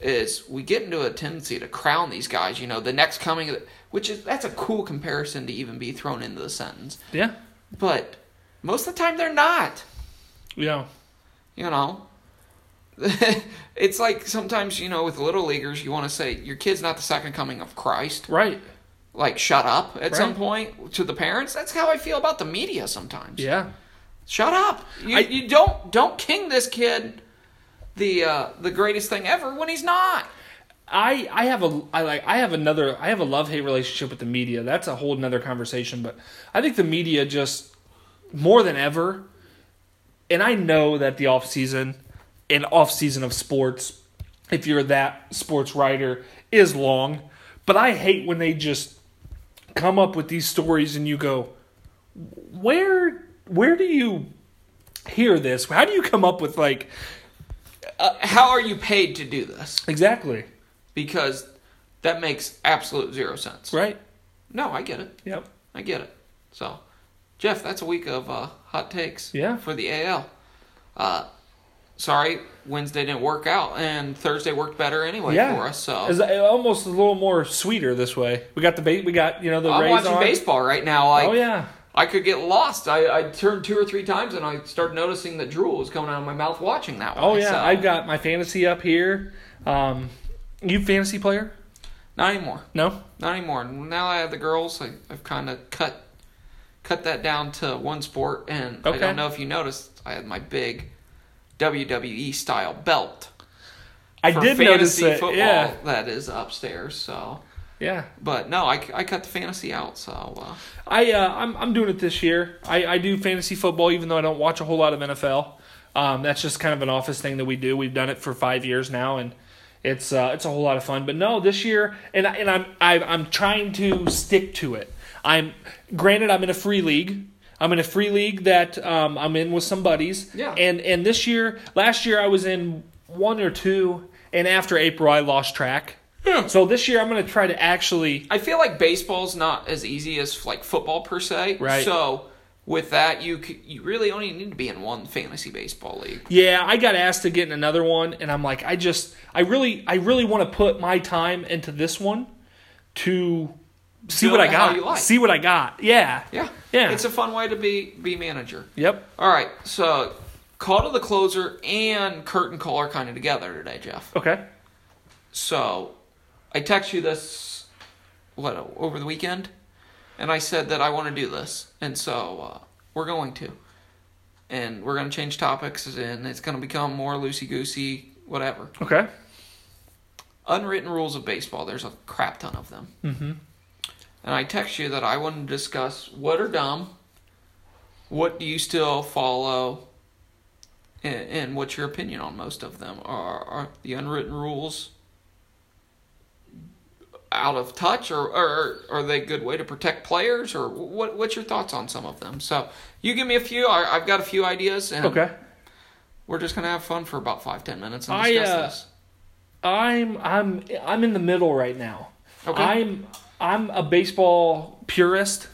is we get into a tendency to crown these guys. You know, the next coming, of the, which is that's a cool comparison to even be thrown into the sentence, Yeah, but most of the time they're not. yeah, You know. it's like sometimes you know with little leaguers you want to say your kid's not the second coming of Christ right. Like shut up at some point to the parents. That's how I feel about the media sometimes. Yeah, Shut up. You, I- you don't don't king this kid the uh, the greatest thing ever when he's not. I I have a I like I have another I have a love hate relationship with the media. That's a whole another conversation. But I think the media just more than ever, and I know that the off season and off season of sports, if you're that sports writer, is long. But I hate when they just come up with these stories and you go, where where do you hear this? How do you come up with like Uh, how are you paid to do this? exactly Because that makes absolute zero sense. right? No, I get it. Yep. I get it. So, Jeff, that's a week of uh, hot takes. Yeah. For the AL. Uh, sorry, Wednesday didn't work out, and Thursday worked better anyway yeah. for us. So It's almost a little more sweeter this way. We got the bait. We got you know the I'm Rays watching on. baseball right now. Like, oh yeah, I could get lost. I, I turned two or three times and I started noticing that drool was coming out of my mouth watching that one. oh yeah. So, I've got my fantasy up here. Um, you fantasy player? not anymore. No. Not anymore. Now I have the girls. I, I've kind of cut cut that down to one sport, and I don't know if you noticed, I had my big WWE style belt. I did notice it. football Yeah, that is upstairs. So, yeah. but no, I, I cut the fantasy out. So uh, I uh, I'm I'm doing it this year. I I do fantasy football even though I don't watch a whole lot of NFL. Um, that's just kind of an office thing that we do. We've done it for five years now, and it's uh, it's a whole lot of fun. But no, this year, and I- and I'm I, I'm trying to stick to it. I'm granted I'm in a free league. I'm in a free league that um, I'm in with some buddies. Yeah. And and this year, last year I was in one or two, and after April I lost track. Yeah. So this year I'm going to try to actually. I feel like baseball's not as easy as like football per se. Right. So with that, you you really only need to be in one fantasy baseball league. Yeah, I got asked to get in another one, and I'm like, I just, I really, I really want to put my time into this one to see what I got. like. See what I got. Yeah. Yeah. Yeah. It's a fun way to be be manager. Yep. All right. So call to the closer and curtain call are kind of together today, Jeff. Okay. So I text you this what over the weekend, and I said that I want to do this, and so uh, we're going to, and we're going to change topics, and it's going to become more loosey goosey, whatever. Okay. Unwritten rules of baseball. There's a crap ton of them. Mm-hmm. And I text you that I want to discuss what are dumb, what do you still follow, and, and what's your opinion on most of them? Are, are the unwritten rules out of touch, or, or are they a good way to protect players, or what? What's your thoughts on some of them? So you give me a few. I, I've got a few ideas, and Okay. we're just gonna have fun for about five ten minutes and I, discuss uh, this. I'm, I'm, I'm in the middle right now. Okay. I'm, I'm a baseball purist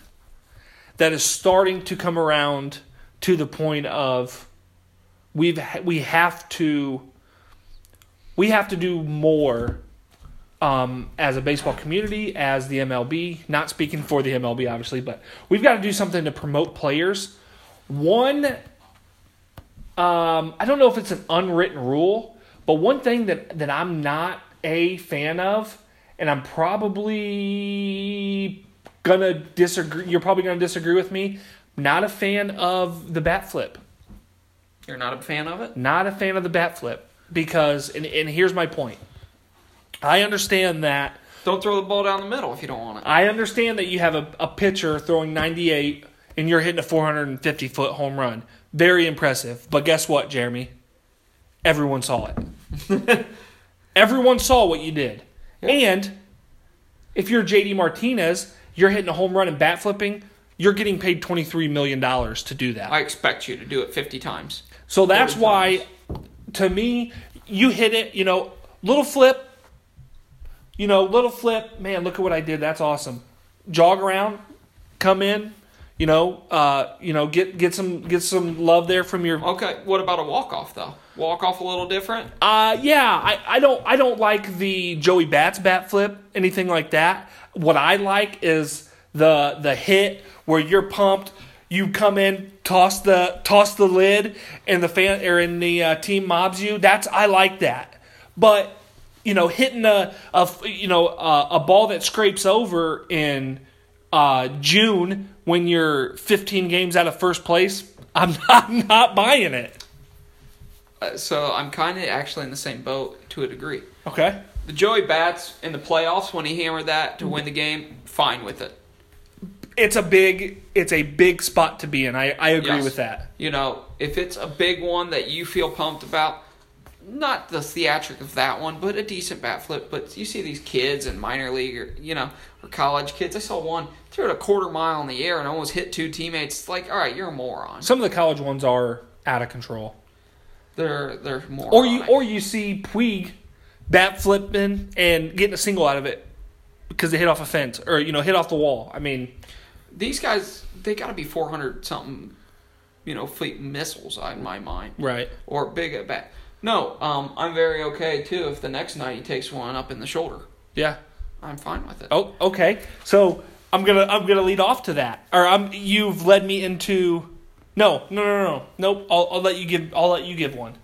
that is starting to come around to the point of we've we have to we have to do more um, as a baseball community, as the MLB. Not speaking for the MLB, obviously, but we've got to do something to promote players. One, um, I don't know if it's an unwritten rule, but one thing that that I'm not a fan of, and I'm probably gonna disagree. You're probably gonna disagree with me. Not a fan of the bat flip. You're not a fan of it? Not a fan of the bat flip because, and, and here's my point. I understand that. Don't throw the ball down the middle if you don't want it. I understand that you have a, a pitcher throwing 98 and you're hitting a 450 foot home run. Very impressive. But guess what, Jeremy? Everyone saw it. Everyone saw what you did. And if you're JD Martinez, you're hitting a home run and bat flipping, you're getting paid $23 million to do that. I expect you to do it 50 times. So that's 40 why, to me, you hit it, you know, little flip, you know, little flip. Man, look at what I did. That's awesome. Jog around, come in, you know, uh, you know, get get some get some love there from your. Okay, what about a walk off though? Walk off a little different. Uh, yeah, I, I don't I don't like the Joey Bats bat flip, anything like that. What I like is the the hit where you're pumped. You come in, toss the toss the lid, and the fan or in the uh, team mobs you. That's I like that. But you know, hitting a, a you know a, a ball that scrapes over in uh, June when you're 15 games out of first place, I'm not, I'm not buying it. Uh, so I'm kind of actually in the same boat to a degree. Okay. The Joey Bats in the playoffs when he hammered that to win the game, fine with it. it's a big it's a big spot to be in. I, I agree Yes. with that. You know, if it's a big one that you feel pumped about, not the theatric of that one, but a decent bat flip. But you see these kids in minor league or you know or college kids. I saw one threw it a quarter mile in the air and almost hit two teammates. It's like, all right, you're a moron. Some of the college ones are out of control. They're they're more. Or you or you see Puig bat flipping and getting a single out of it because they hit off a fence or you know hit off the wall. I mean, these guys they got to be 400 something you know fleet missiles in my mind right. or big at bat no um, i'm very okay too if the next night he takes one up in the shoulder Yeah. i'm fine with it Oh, okay. So I'm gonna I'm gonna lead off to that, or I'm you've led me into. No, no, no, no, nope. I'll, I'll let you give. I'll let you give one.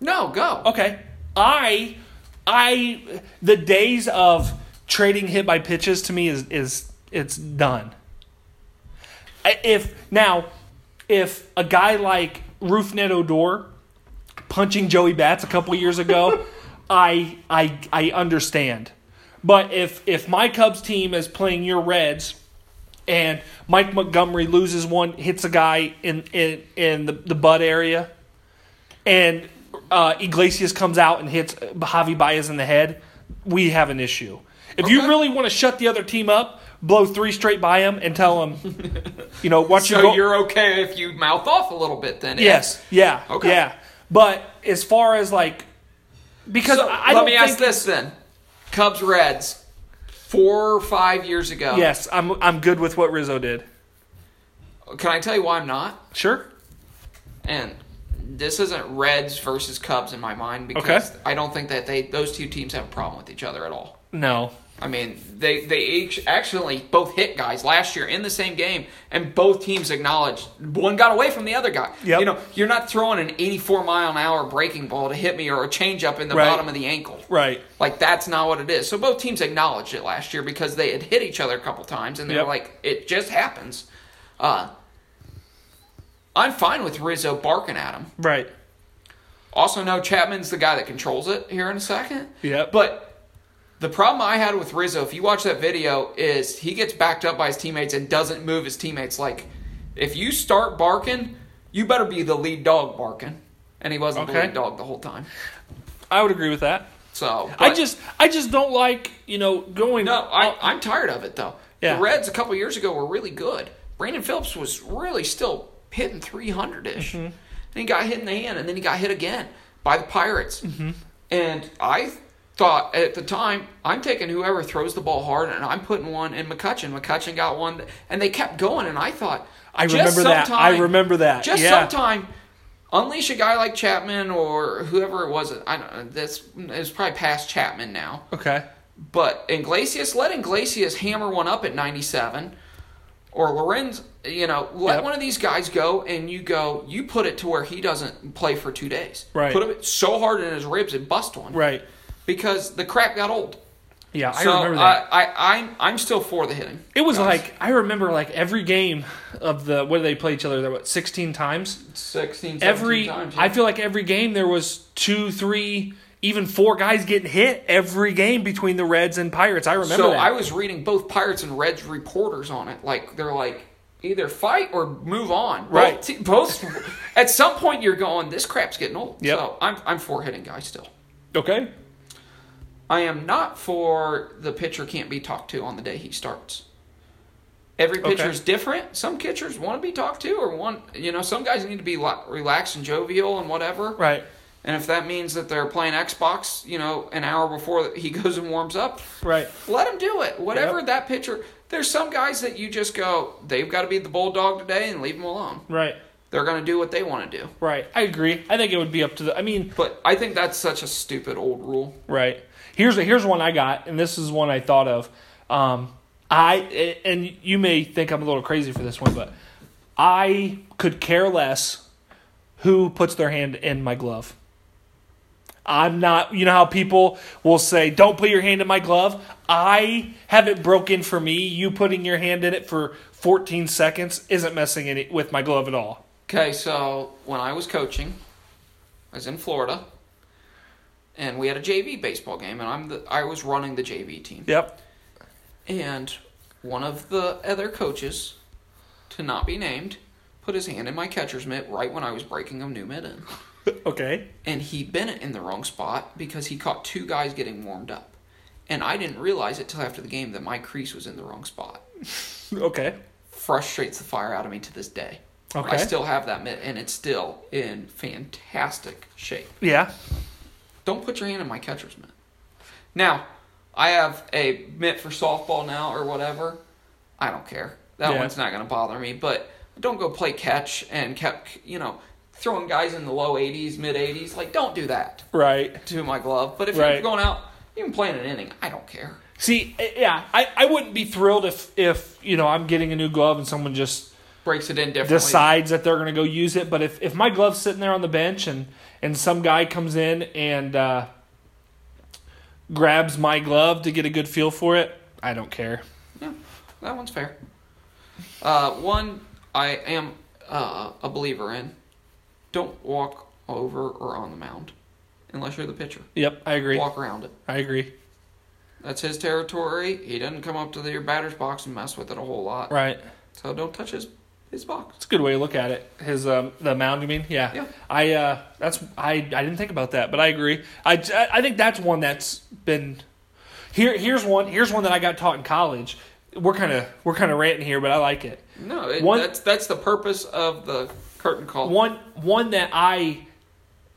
no go Okay. I I the days of trading hit by pitches to me is is it's done. If now if a guy like Rougned Odor punching Joey Bats a couple years ago, I I I understand. But if if my Cubs team is playing your Reds and Mike Montgomery loses one, hits a guy in in, in the, the butt area, and uh, Iglesias comes out and hits Javi Baez in the head, we have an issue. If you really want to shut the other team up, blow three straight by them and tell them, you know, once So you go, you're okay if you mouth off a little bit then? yes, yeah, Okay. yeah. But as far as like, because So, I I let me ask this then: Cubs Reds, four or five years ago. Yes, I'm I'm good with what Rizzo did. Can I tell you why I'm not? Sure. And this isn't Reds versus Cubs in my mind because Okay. I don't think that they those two teams have a problem with each other at all. No. I mean, they they each actually both hit guys last year in the same game, and both teams acknowledged one got away from the other guy. Yep. You know, you're not throwing an 84 mile an hour breaking ball to hit me or a changeup in the Right. bottom of the ankle. Right. Like that's not what it is. So both teams acknowledged it last year because they had hit each other a couple times, and they Yep. were like, "It just happens." Uh, I'm fine with Rizzo barking at him. Right. Also, know Chapman's the guy that controls it here in a second. Yeah. But the problem I had with Rizzo, if you watch that video, is he gets backed up by his teammates and doesn't move his teammates. Like, if you start barking, you better be the lead dog barking. And he wasn't the lead dog the whole time. I would agree with that. So I just I just don't like you know going. no, I, I'm tired of it though. Yeah. The Reds a couple years ago were really good. Brandon Phillips was really still hitting 300 ish. Mm-hmm. And he got hit in the hand, and then he got hit again by the Pirates. Mm-hmm. And I thought at the time, I'm taking whoever throws the ball hard, and I'm putting one in McCutchen. McCutchen got one, and they kept going, and I thought, I just remember that. I remember that. Just yeah. sometime. Unleash a guy like Chapman or whoever it was. I don't know. That's it's probably past Chapman now. Okay. But Iglesias, let Iglesias hammer one up at 97. Or Lorenz, you know, let Yep. one of these guys go and you go, you put it to where he doesn't play for two days. Right. Put it so hard in his ribs and bust one. Right. Because the crap got old. Yeah, I so remember that. I, I, I'm, I'm still for the hitting. it was guys. like I remember like every game of the what did they play each other? There what sixteen times. 16, Every times. I feel like every game there was two, three, even four guys getting hit every game between the Reds and Pirates. I remember so that. I was reading both Pirates and Reds reporters on it. Like they're like either fight or move on. Both Right. te- both. at some point, you're going. This crap's getting old. Yep. So I'm I'm for hitting guys still. okay. I am not for the pitcher can't be talked to on the day he starts. Every pitcher Okay. is different. Some pitchers want to be talked to, or want you know some guys need to be relaxed and jovial and whatever. Right. And if that means that they're playing Xbox, you know, an hour before he goes and warms up, Right. let him do it. Whatever Yep. that pitcher. There's some guys that you just go, they've got to be the bulldog today and leave them alone. Right. They're going to do what they want to do. Right. I agree. I think it would be up to the. I mean, But I think that's such a stupid old rule. Right. Here's here's one I got, and this is one I thought of. Um, I and you may think I'm a little crazy for this one, but I could care less who puts their hand in my glove. I'm not. You know how people will say, "Don't put your hand in my glove." I have it broken for me. You putting your hand in it for 14 seconds isn't messing any, with my glove at all. Okay, so when I was coaching, I was in Florida, and we had a JV baseball game, and I'm the I was running the JV team, Yep. and one of the other coaches, to not be named, put his hand in my catcher's mitt right when I was breaking a new mitt in. Okay. and he bent it in the wrong spot because he caught two guys getting warmed up. And I didn't realize it till after the game that my crease was in the wrong spot. Okay. Frustrates the fire out of me to this day. Okay. I still have that mitt, and it's still in fantastic shape. Yeah. Don't put your hand in my catcher's mitt. Now, I have a mitt for softball now or whatever. I don't care. That Yeah. one's not going to bother me. But don't go play catch and kept, you know, throwing guys in the low 80s, mid 80s. Like, don't do that. Right. to my glove. But if Right. you're going out, even playing an inning, I don't care. See, eh, yeah, I, I wouldn't be thrilled if if you know I'm getting a new glove and someone just Breaks it in differently. decides that they're going to go use it. But if if my glove's sitting there on the bench and and some guy comes in and uh, grabs my glove to get a good feel for it, I don't care. Yeah, that one's fair. Uh, one I am uh, a believer in: don't walk over or on the mound unless you're the pitcher. Yep, I agree. Walk around it. I agree. That's his territory. He doesn't come up to your batter's box and mess with it a whole lot. Right. So don't touch his his box. It's a good way to look at it. His um, the mound. You mean? Yeah. Yeah. I uh, that's I I didn't think about that, but I agree. I I think that's one that's been here. Here's one. Here's one that I got taught in college. We're kind of we're kind of ranting here, but I like it. No, it, One- that's that's the purpose of the curtain call. One one that I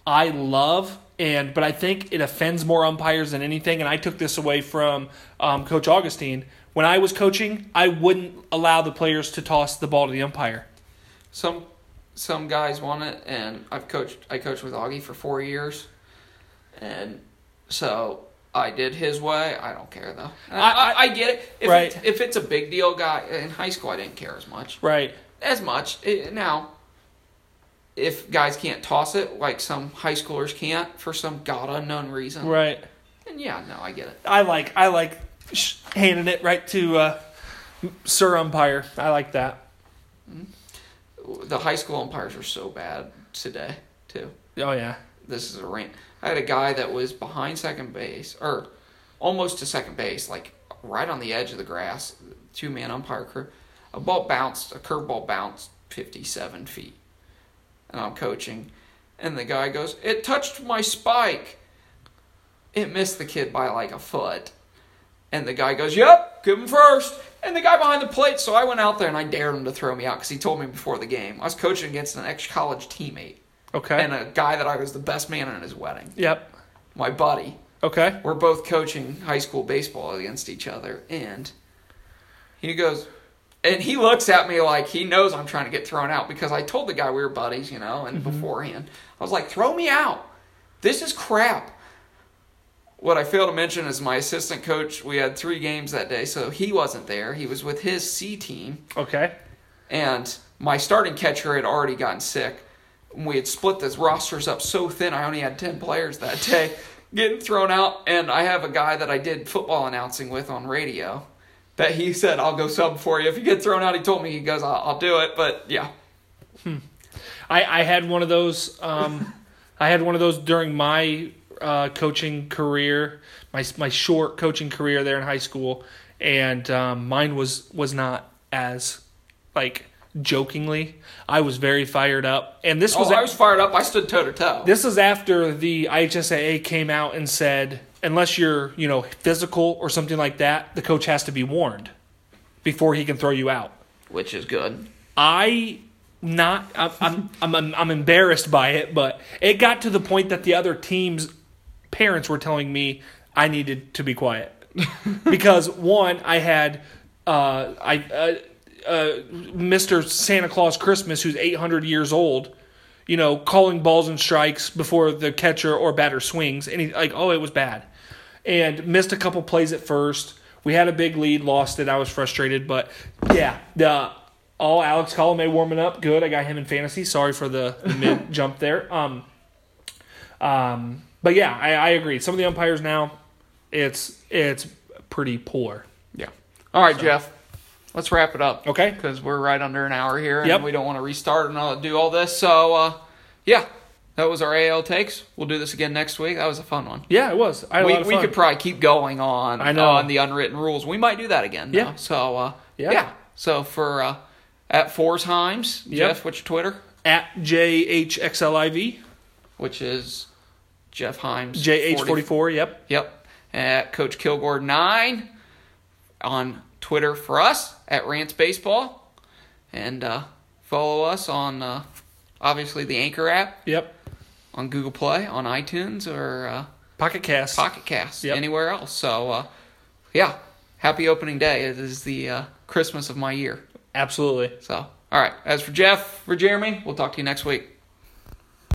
I love and but I think it offends more umpires than anything. And I took this away from um, Coach Augustine. When I was coaching, I wouldn't allow the players to toss the ball to the umpire. Some some guys want it, and I've coached. I coached with Augie for four years, and so I did his way. I don't care though. I, I- I, get it. If Right. It, if it's a big deal, guy in high school, I didn't care as much. Right. As much now. If guys can't toss it like some high schoolers can't for some god unknown reason, Right. and yeah, no, I get it. I like I like handing it right to uh, Sir Umpire. I like that. The high school umpires are so bad today too. Oh yeah. this is a rant. I had a guy that was behind second base, or almost to second base, like right on the edge of the grass, two man umpire crew. A ball bounced, a curveball bounced 57 feet. And I'm coaching, and the guy goes, It touched my spike. It missed the kid by like a foot. And the guy goes, Yep, give him first. And the guy behind the plate, so I went out there and I dared him to throw me out because he told me before the game. I was coaching against an ex college teammate Okay. and a guy that I was the best man at his wedding. yep. My buddy. Okay. We're both coaching high school baseball against each other, and he goes, and he looks at me like he knows I'm trying to get thrown out because I told the guy we were buddies, you know, and mm-hmm. beforehand I was like, "Throw me out! This is crap." What I failed to mention is my assistant coach. We had three games that day, so he wasn't there. He was with his C team, Okay. and my starting catcher had already gotten sick. We had split the rosters up so thin, I only had 10 players that day getting thrown out. And I have a guy that I did football announcing with on radio that he said, I'll go sub for you. If you get thrown out, he told me, he goes, I'll, I'll do it. But yeah, I, I had one of those. Um, I had one of those during my uh, coaching career, my my short coaching career there in high school, and um, mine was was not as like jokingly. I was very fired up, and this was oh, I was fired up. I stood toe to toe. this is after the IHSAA came out and said unless you're you know physical or something like that, the coach has to be warned before he can throw you out. Which is good. I not I'm, I'm I'm I'm embarrassed by it, but it got to the point that the other team's parents were telling me I needed to be quiet because one I had uh, I uh, uh, Mr. Santa Claus Christmas who's 800 years old, you know, calling balls and strikes before the catcher or batter swings, and he like oh it was bad, and missed a couple plays at first. We had a big lead, lost it. I was frustrated, but yeah, the all Alex Colomé warming up, good. I got him in fantasy. Sorry for the, the mid jump there. Um, um, but yeah, I, I agree. Some of the umpires now, it's it's pretty poor. Yeah. All right, Jeff. Let's wrap it up. Okay. Because we're right under an hour here, and Yep. we don't want to restart and all, do all this. So, uh, yeah, that was our AL takes. We'll do this again next week. That was a fun one. Yeah, it was. I had a we we could probably keep going on I know. on the unwritten rules. We might do that again. though. Yeah. So uh, Yeah. yeah. So for uh, at four times, Yep. Jeff, what's your Twitter? at JHXLIV, Which is Jeff Himes. JH44. Yep. Yep. At Coach Kilgore nine on Twitter for us at Rants Baseball, and uh, follow us on uh, obviously the Anchor app Yep. on Google Play, on iTunes, or uh, Pocket Cast. Pocket Cast, Yep. anywhere else. So uh, yeah, happy opening day. It is the uh, Christmas of my year. Absolutely. So all right. As for Jeff, for Jeremy, we'll talk to you next week.